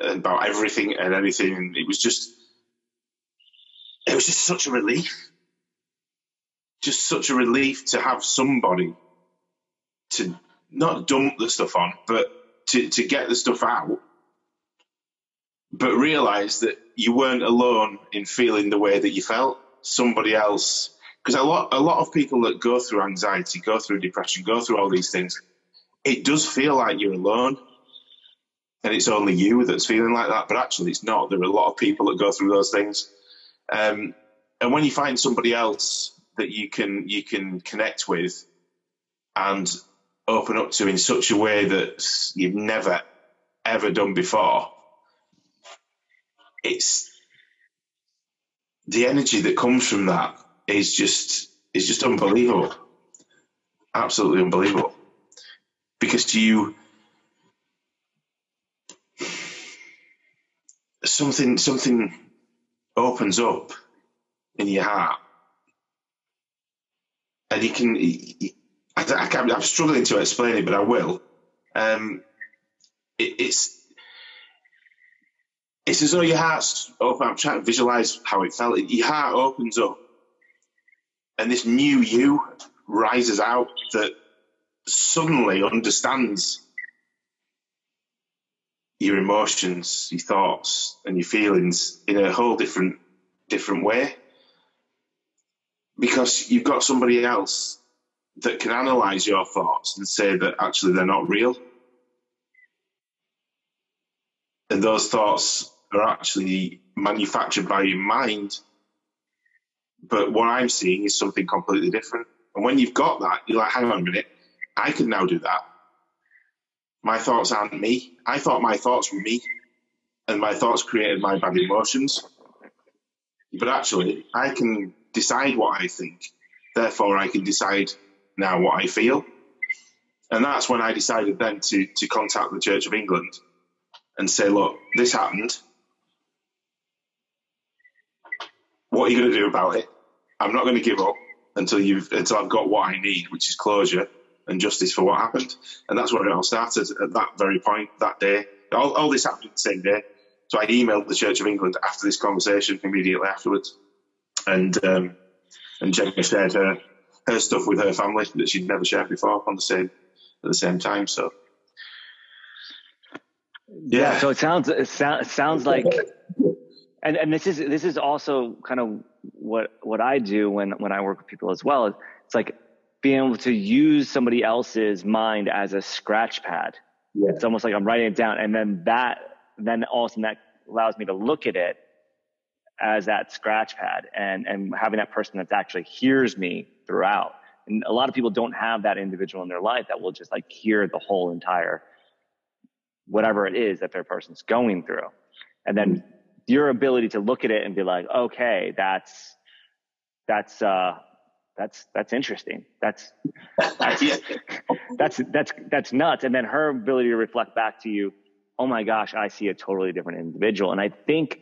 about everything and anything, it was just it was just such a relief just such a relief to have somebody to not dump the stuff on, but to, to get the stuff out, but realize that you weren't alone in feeling the way that you felt. Somebody else, because a lot, a lot of people that go through anxiety, go through depression, go through all these things, it does feel like you're alone. And it's only you that's feeling like that, but actually it's not. There are a lot of people that go through those things. Um, and when you find somebody else that you can you can connect with and open up to in such a way that you've never ever done before it's the energy that comes from that is just is just unbelievable. Absolutely unbelievable. Because to you something something opens up in your heart and you can. I, am struggling to explain it, but I will. Um, it, it's it's as though your heart's open. I'm trying to visualize how it felt. Your heart opens up, and this new you rises out that suddenly understands your emotions, your thoughts, and your feelings in a whole different different way because you've got somebody else that can analyze your thoughts and say that actually they're not real. And those thoughts are actually manufactured by your mind. But what I'm seeing is something completely different. And when you've got that, you're like, hang on a minute, I can now do that. My thoughts aren't me. I thought my thoughts were me, and my thoughts created my bad emotions. But actually, I can decide what I think. Therefore, I can decide now what I feel. And that's when I decided then to, to contact the Church of England and say, look, this happened. What are you going to do about it? I'm not going to give up until you've until I've got what I need, which is closure and justice for what happened. And that's where it all started at that very point, that day. All, all this happened the same day. So I emailed the Church of England after this conversation immediately afterwards and um, and Jenny shared her her stuff with her family that she'd never shared before on the same at the same time. So yeah. yeah so it sounds it sounds sounds like and and this is this is also kind of what what I do when when I work with people as well. It's like being able to use somebody else's mind as a scratch pad. Yeah. It's almost like I'm writing it down, and then that then all of a sudden that allows me to look at it as that scratch pad and, and having that person that actually hears me throughout. And a lot of people don't have that individual in their life that will just like hear the whole entire whatever it is that their person's going through. And then your ability to look at it and be like, okay, that's, that's, uh, that's, that's interesting. That's, that's, that's, that's, that's nuts. And then her ability to reflect back to you, oh my gosh, I see a totally different individual. And I think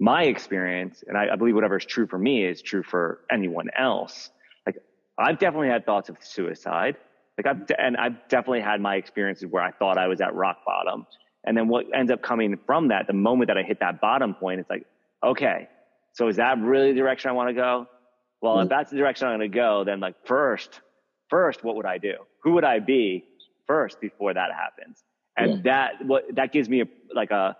my experience, and I, I believe whatever is true for me is true for anyone else. Like I've definitely had thoughts of suicide. Like I've, and I've definitely had my experiences where I thought I was at rock bottom. And then what ends up coming from that, the moment that I hit that bottom point, it's like, okay, so is that really the direction I want to go? Well, if mm. that's the direction I'm going to go, then like first, first, what would I do? Who would I be first before that happens? And yeah. that, what, that gives me a, like a,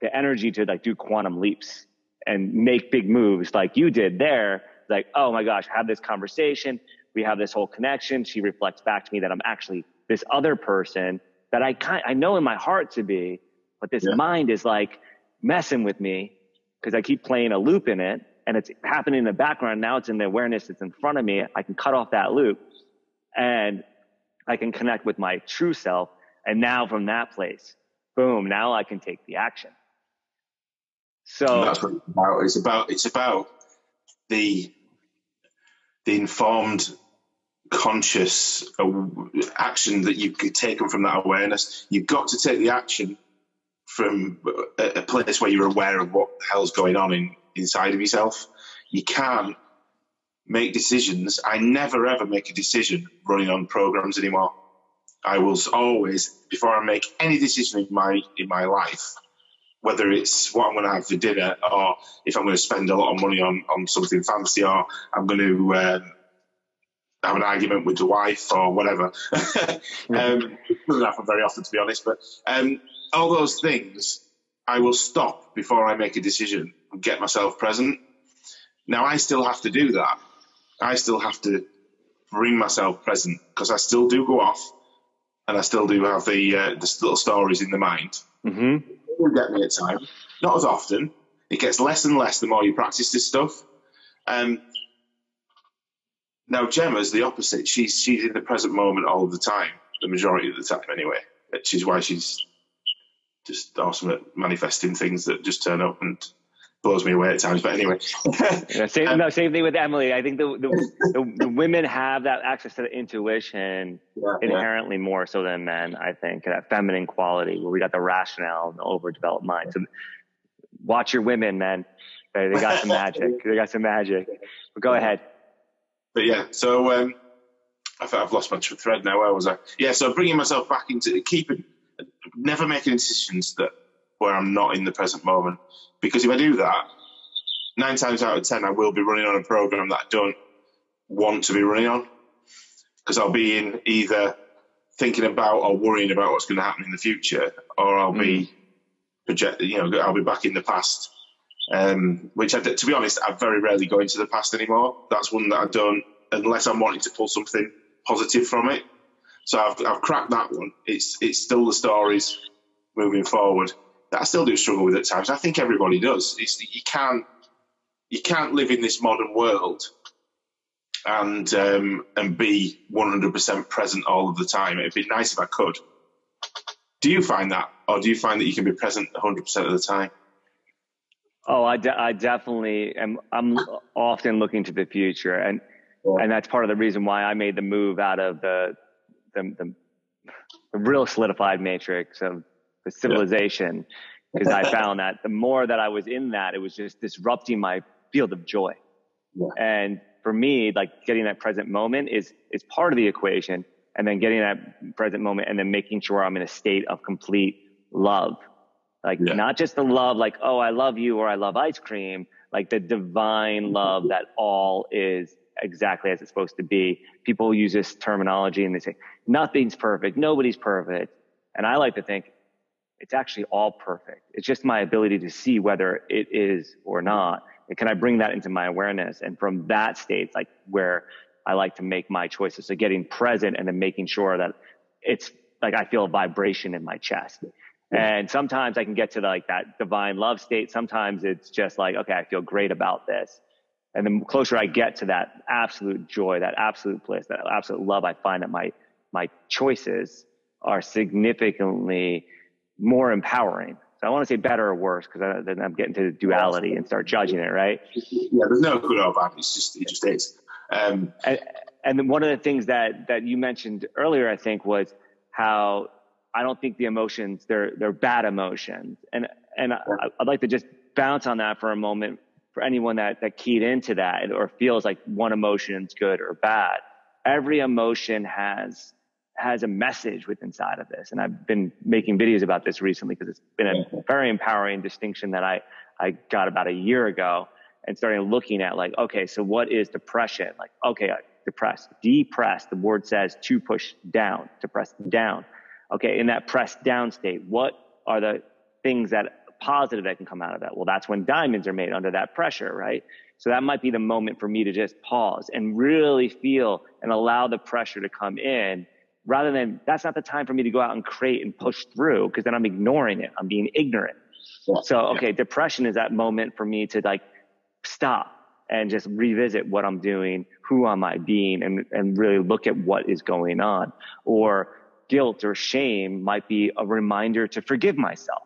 the energy to like do quantum leaps and make big moves like you did there. Like, oh my gosh, have this conversation. We have this whole connection. She reflects back to me that I'm actually this other person that I kind, I know in my heart to be, but this yeah. mind is like messing with me because I keep playing a loop in it and it's happening in the background. Now it's in the awareness. It's in front of me. I can cut off that loop and I can connect with my true self. And now from that place, boom, now I can take the action. So that's what it's about. It's about, it's about the, the informed conscious action that you could take from that awareness. You've got to take the action from a place where you're aware of what the hell's going on in, inside of yourself. You can't make decisions. I never ever make a decision running on programs anymore. I will always, before I make any decision in my in my life, whether it's what I'm going to have for dinner or if I'm going to spend a lot of money on on something fancy or I'm going to um, have an argument with the wife or whatever. um, doesn't happen very often, to be honest. But um, all those things, I will stop before I make a decision get myself present. Now, I still have to do that. I still have to bring myself present because I still do go off and I still do have the uh, the little stories in the mind. Mm-hmm. It will get me at times, not as often. It gets less and less the more you practice this stuff. Um, now Gemma's the opposite. She's she's in the present moment all the time, the majority of the time anyway. Which is why she's just awesome at manifesting things that just turn up and blows me away at times. But anyway, yeah, same, um, no, same thing with Emily. I think the the, the, the women have that access to the intuition yeah, inherently yeah. more so than men. I think that feminine quality where we got the rationale and the overdeveloped mind. So watch your women, men. They, they got some magic. They got some magic. But go ahead but yeah, so um, I I've lost my thread now. Where was I? Yeah, so bringing myself back into keeping, never making decisions that where I'm not in the present moment. Because if I do that, nine times out of ten, I will be running on a program that I don't want to be running on. Because I'll be in either thinking about or worrying about what's going to happen in the future, or I'll mm. be project, you know, I'll be back in the past um, which I, to be honest, I very rarely go into the past anymore. That's one that I don't, unless I'm wanting to pull something positive from it. So I've, I've cracked that one. It's it's still the stories moving forward I still do struggle with at times. I think everybody does. It's you can't you can't live in this modern world and um, and be 100% present all of the time. It'd be nice if I could. Do you find that, or do you find that you can be present 100% of the time? Oh, I, de- I definitely am. I'm often looking to the future, and yeah. and that's part of the reason why I made the move out of the the, the, the real solidified matrix of the civilization, because yeah. I found that the more that I was in that, it was just disrupting my field of joy. Yeah. And for me, like getting that present moment is is part of the equation, and then getting that present moment, and then making sure I'm in a state of complete love like yeah. not just the love, like, oh, I love you or I love ice cream, like the divine mm-hmm. love that all is exactly as it's supposed to be. People use this terminology and they say, nothing's perfect. Nobody's perfect. And I like to think it's actually all perfect. It's just my ability to see whether it is or not. And can I bring that into my awareness? And from that state, like where I like to make my choices. So getting present and then making sure that it's like I feel a vibration in my chest. And sometimes I can get to like that divine love state. Sometimes it's just like, okay, I feel great about this. And the closer I get to that absolute joy, that absolute bliss, that absolute love, I find that my, my choices are significantly more empowering. So I want to say better or worse because then I'm getting to duality and start judging it, right? Yeah, there's no good or bad. It's just it just is. Um, and, and one of the things that that you mentioned earlier, I think, was how I don't think the emotions they're they're bad emotions, and and I, I'd like to just bounce on that for a moment for anyone that that keyed into that or feels like one emotion is good or bad. Every emotion has has a message with inside of this. And I've been making videos about this recently because it's been a very empowering distinction that I, I got about a year ago and starting looking at like, okay, so what is depression? Like, okay, depressed, depressed. The word says to push down, to press down. Okay. In that press down state, what are the things that positive that can come out of that? Well, that's when diamonds are made under that pressure, right? So that might be the moment for me to just pause and really feel and allow the pressure to come in rather than that's not the time for me to go out and create and push through because then I'm ignoring it. I'm being ignorant. Yeah. So, okay, yeah. depression is that moment for me to like stop and just revisit what I'm doing, who am I being, and, and really look at what is going on. Or guilt or shame might be a reminder to forgive myself.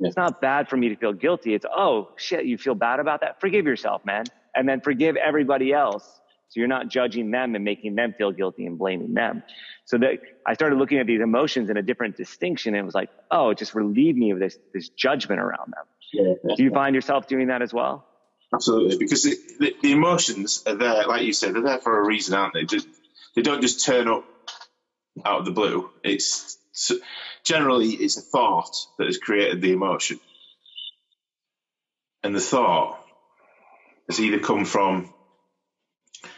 Yeah. It's not bad for me to feel guilty. It's, oh shit, you feel bad about that? Forgive yourself, man. And then forgive everybody else so you're not judging them and making them feel guilty and blaming them. So that I started looking at these emotions in a different distinction and it was like, oh, it just relieved me of this, this judgment around them. Yeah, Do you find yourself doing that as well? Absolutely. Because the, the, the, emotions are there, like you said, they're there for a reason, aren't they? Just, they don't just turn up out of the blue. It's generally it's a thought that has created the emotion. And the thought has either come from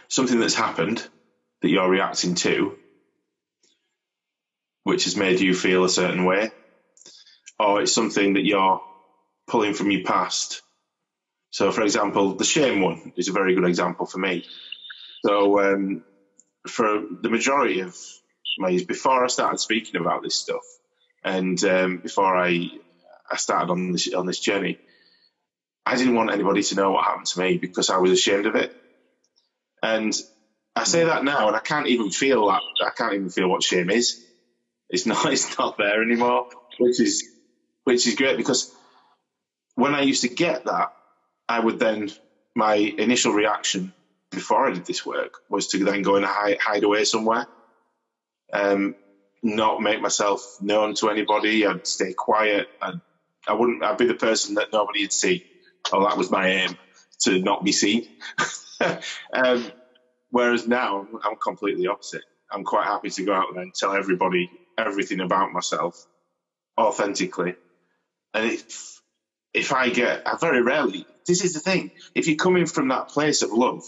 something that's happened that you're reacting to, which has made you feel a certain way, or it's something that you're pulling from your past. So, for example, the shame one is a very good example for me. So, um, for the majority of my years, before I started speaking about this stuff, and um, before I I started on this on this journey, I didn't want anybody to know what happened to me because I was ashamed of it. And I say that now, and I can't even feel that. I can't even feel what shame is. It's not. It's not there anymore, which is which is great because when I used to get that, I would then my initial reaction before I did this work was to then go and hide, hide away somewhere, um, not make myself known to anybody. I'd stay quiet. I'd, I wouldn't. I'd be the person that nobody would see. Oh, that was my aim to not be seen. um, whereas now I'm completely opposite. I'm quite happy to go out there and tell everybody everything about myself authentically. And if if I get, I very rarely. This is the thing. If you're coming from that place of love,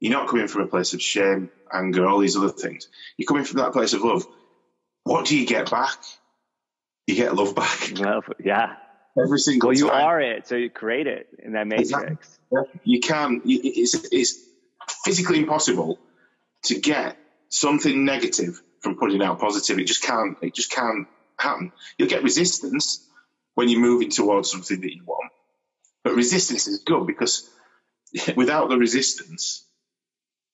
you're not coming from a place of shame, anger, all these other things. You're coming from that place of love. What do you get back? You get love back. Love, yeah. Every single well, you time. are it, so you create it in that matrix. Exactly. You can. It's, it's physically impossible to get something negative from putting out positive. It just can't. It just can't happen. You'll get resistance when you're moving towards something that you want, but resistance is good because without the resistance,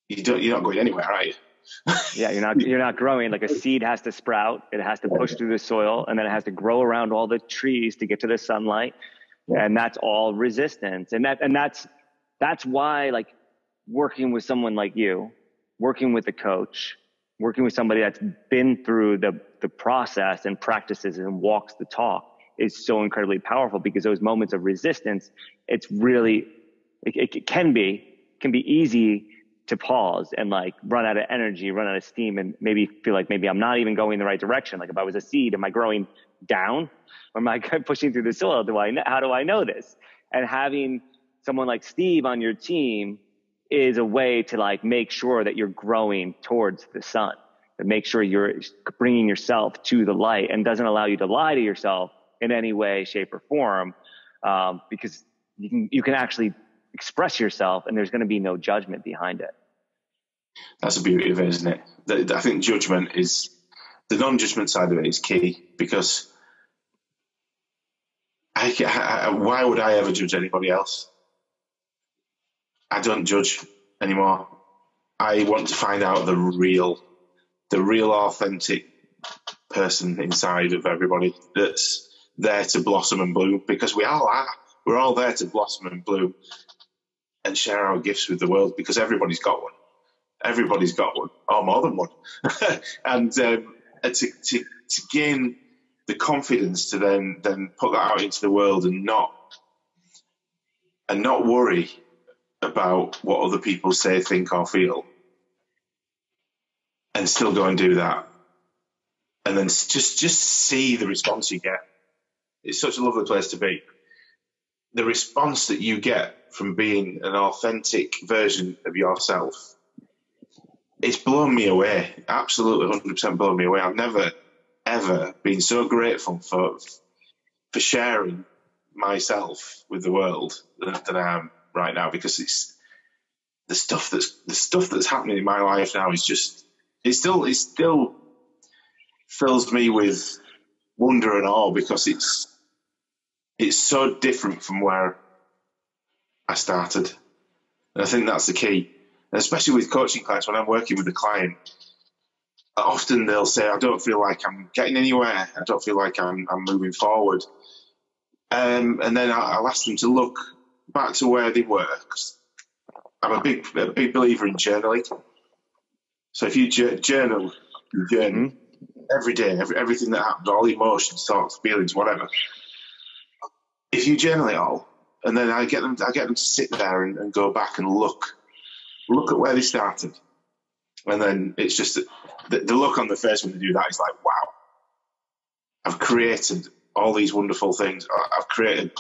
you don't. You're not going anywhere, are you? yeah, you're not you're not growing. Like a seed has to sprout, it has to push through the soil, and then it has to grow around all the trees to get to the sunlight, and that's all resistance. And that and that's that's why like working with someone like you, working with a coach, working with somebody that's been through the the process and practices and walks the talk is so incredibly powerful because those moments of resistance, it's really it, it can be can be easy to pause and like run out of energy, run out of steam, and maybe feel like maybe I'm not even going the right direction. Like if I was a seed, am I growing down or am I pushing through the soil? Do I know, how do I know this? And having someone like Steve on your team is a way to like make sure that you're growing towards the sun, to make sure you're bringing yourself to the light and doesn't allow you to lie to yourself in any way, shape, or form, um, because you can you can actually express yourself and there's going to be no judgment behind it. That's the beauty of it, isn't it? I think judgment is the non-judgment side of it is key because I, I, why would I ever judge anybody else? I don't judge anymore. I want to find out the real, the real authentic person inside of everybody that's there to blossom and bloom because we all are. We're all there to blossom and bloom and share our gifts with the world because everybody's got one. Everybody's got one, or more than one. and um, to, to, to gain the confidence to then then put that out into the world and not and not worry about what other people say, think, or feel, and still go and do that, and then just just see the response you get. It's such a lovely place to be. The response that you get from being an authentic version of yourself, it's blown me away. Absolutely, hundred percent blown me away. I've never ever been so grateful for for sharing myself with the world than, I am right now because it's the stuff that's the stuff that's happening in my life now is just it still it still fills me with wonder and awe because it's it's so different from where I started. And I think that's the key. And especially with coaching clients, when I'm working with a client, often they'll say, I don't feel like I'm getting anywhere. I don't feel like I'm, I'm moving forward. Um, and then I'll ask them to look back to where they were. I'm a big, a big believer in journaling. So if you journal, you journal every day, every, everything that happens, all emotions, thoughts, feelings, whatever. If you journal it all, and then I get them, I get them to sit there and, and go back and look, look at where they started, and then it's just the, the look on the face when they do that is like, wow, I've created all these wonderful things. I've created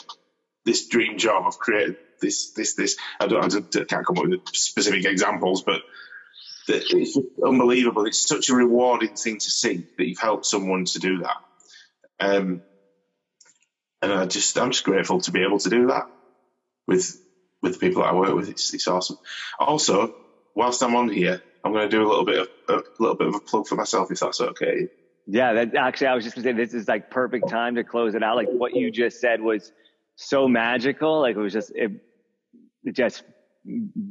this dream job. I've created this, this, this. I don't, I don't, can't come up with specific examples, but it's unbelievable. It's such a rewarding thing to see that you've helped someone to do that. Um, and I just, I'm just grateful to be able to do that with, with the people that I work with. It's, it's awesome. Also, whilst I'm on here, I'm going to do a little bit of a little bit of a plug for myself, if that's okay. Yeah, that actually, I was just gonna say this is like perfect time to close it out. Like what you just said was so magical. Like it was just it, it just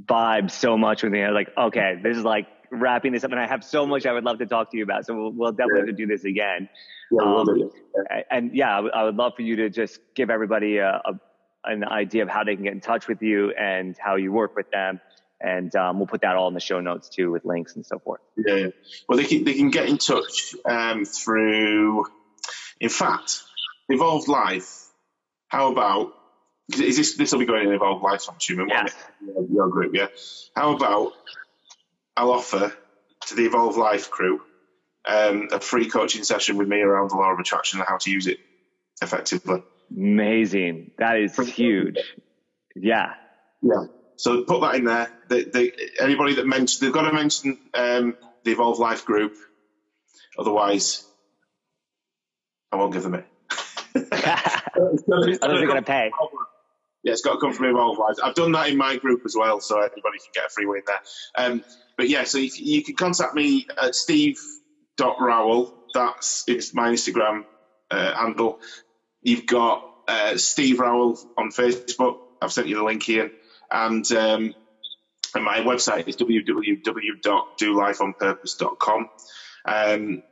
vibed so much with me. I was like, okay, this is like wrapping this up, and I have so much I would love to talk to you about. So we'll, we'll definitely yeah. do this again. Yeah, um, yeah. And yeah, I, w- I would love for you to just give everybody a, a, an idea of how they can get in touch with you and how you work with them and um, we'll put that all in the show notes too with links and so forth. Yeah, well, they can they can get in touch um, through. In fact, Evolved Life. How about is this this will be going in Evolved Life? I'm assuming. Yes. Your group, yeah. How about I'll offer to the Evolved Life crew um, a free coaching session with me around the law of attraction and how to use it effectively. Amazing. That is huge. Yeah. Yeah. So put that in there. They, they, anybody that mentioned, they've got to mention um, the Evolve Life group. Otherwise, I won't give them it. I don't think they're going to pay. Yeah, it's got to come from Evolve Life. I've done that in my group as well, so everybody can get a free win there. Um, but yeah, so you, you can contact me at steve.rowell. That's it's my Instagram uh, handle. You've got uh, Steve Rowell on Facebook. I've sent you the link here. And, um, and my website is www.dolifeonpurpose.com. Um,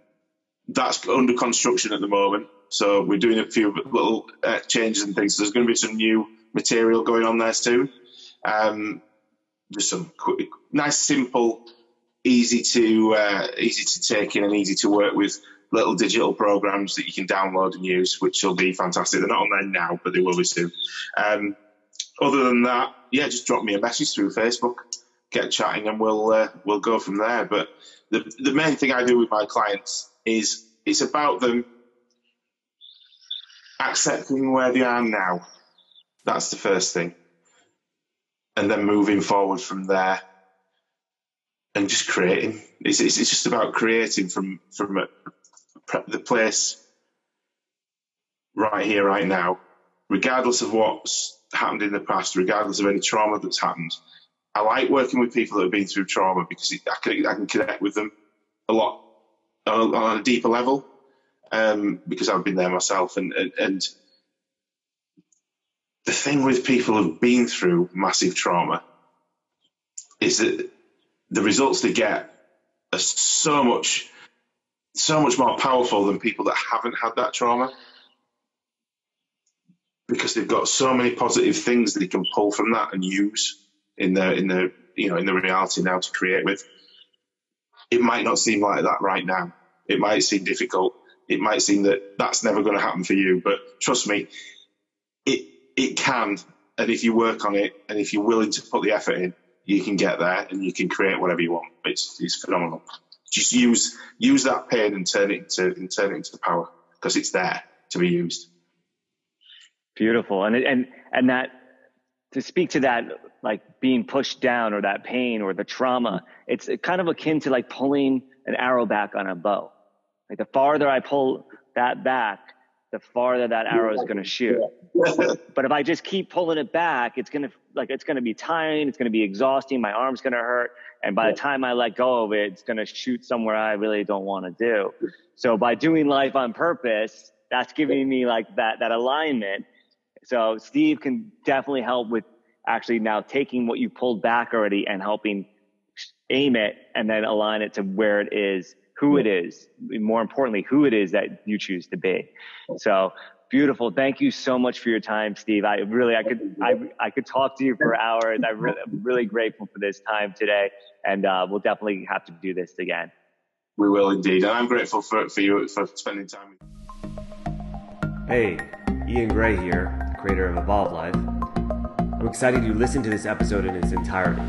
that's under construction at the moment. So we're doing a few little uh, changes and things. There's going to be some new material going on there soon. Um, just some quick, nice, simple, easy to uh, easy to take in and easy to work with little digital programs that you can download and use, which will be fantastic. They're not on there now, but they will be soon. Um, other than that, yeah, just drop me a message through Facebook, get chatting, and we'll uh, we'll go from there. But the the main thing I do with my clients is it's about them accepting where they are now. That's the first thing, and then moving forward from there, and just creating. It's it's, it's just about creating from from a, the place right here, right now, regardless of what's happened in the past, regardless of any trauma that's happened. I like working with people that have been through trauma because I can, I can connect with them a lot on, a deeper level um, because I've been there myself. And, and, and the thing with people who've been through massive trauma is that the results they get are so much so much more powerful than people that haven't had that trauma because they've got so many positive things that they can pull from that and use in the in the you know in the reality now to create with. It might not seem like that right now. It might seem difficult. It might seem that that's never going to happen for you, but trust me, it it can. And if you work on it, and if you're willing to put the effort in, you can get there, and you can create whatever you want. It's it's phenomenal. Just use use that pain and turn it into and turn it into the power because it's there to be used. Beautiful, and and and that to speak to that like being pushed down or that pain or the trauma, it's kind of akin to like pulling an arrow back on a bow. Like the farther I pull that back, the farther that arrow is going to shoot. but if I just keep pulling it back, it's going to like it's going to be tiring, it's going to be exhausting, my arm's going to hurt, and by the time I let go of it, it's going to shoot somewhere I really don't want to do. So by doing life on purpose, that's giving me like that that alignment. So Steve can definitely help with actually now taking what you pulled back already and helping aim it and then align it to where it is who it is, more importantly, who it is that you choose to be. So beautiful. Thank you so much for your time, Steve. I really, I could, I, I could talk to you for hours. I'm really, really grateful for this time today, and uh, we'll definitely have to do this again. We will indeed, and I'm grateful for for you for spending time. Hey, Ian Gray here, creator of Evolve Life. I'm excited you listened to this episode in its entirety.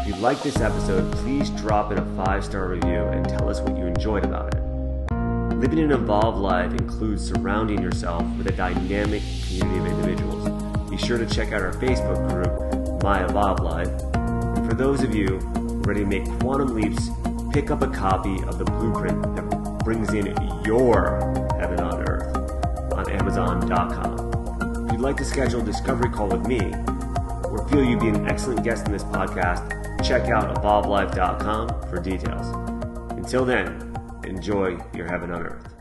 If you like this episode, please drop it a five star review and tell us what you enjoyed about it. Living an evolved life includes surrounding yourself with a dynamic community of individuals. Be sure to check out our Facebook group, My Evolved Life. And for those of you ready to make quantum leaps, pick up a copy of the blueprint that brings in your heaven on earth on Amazon.com. You'd like to schedule a discovery call with me, or feel you'd be an excellent guest in this podcast, check out evolvelife.com for details. Until then, enjoy your heaven on earth.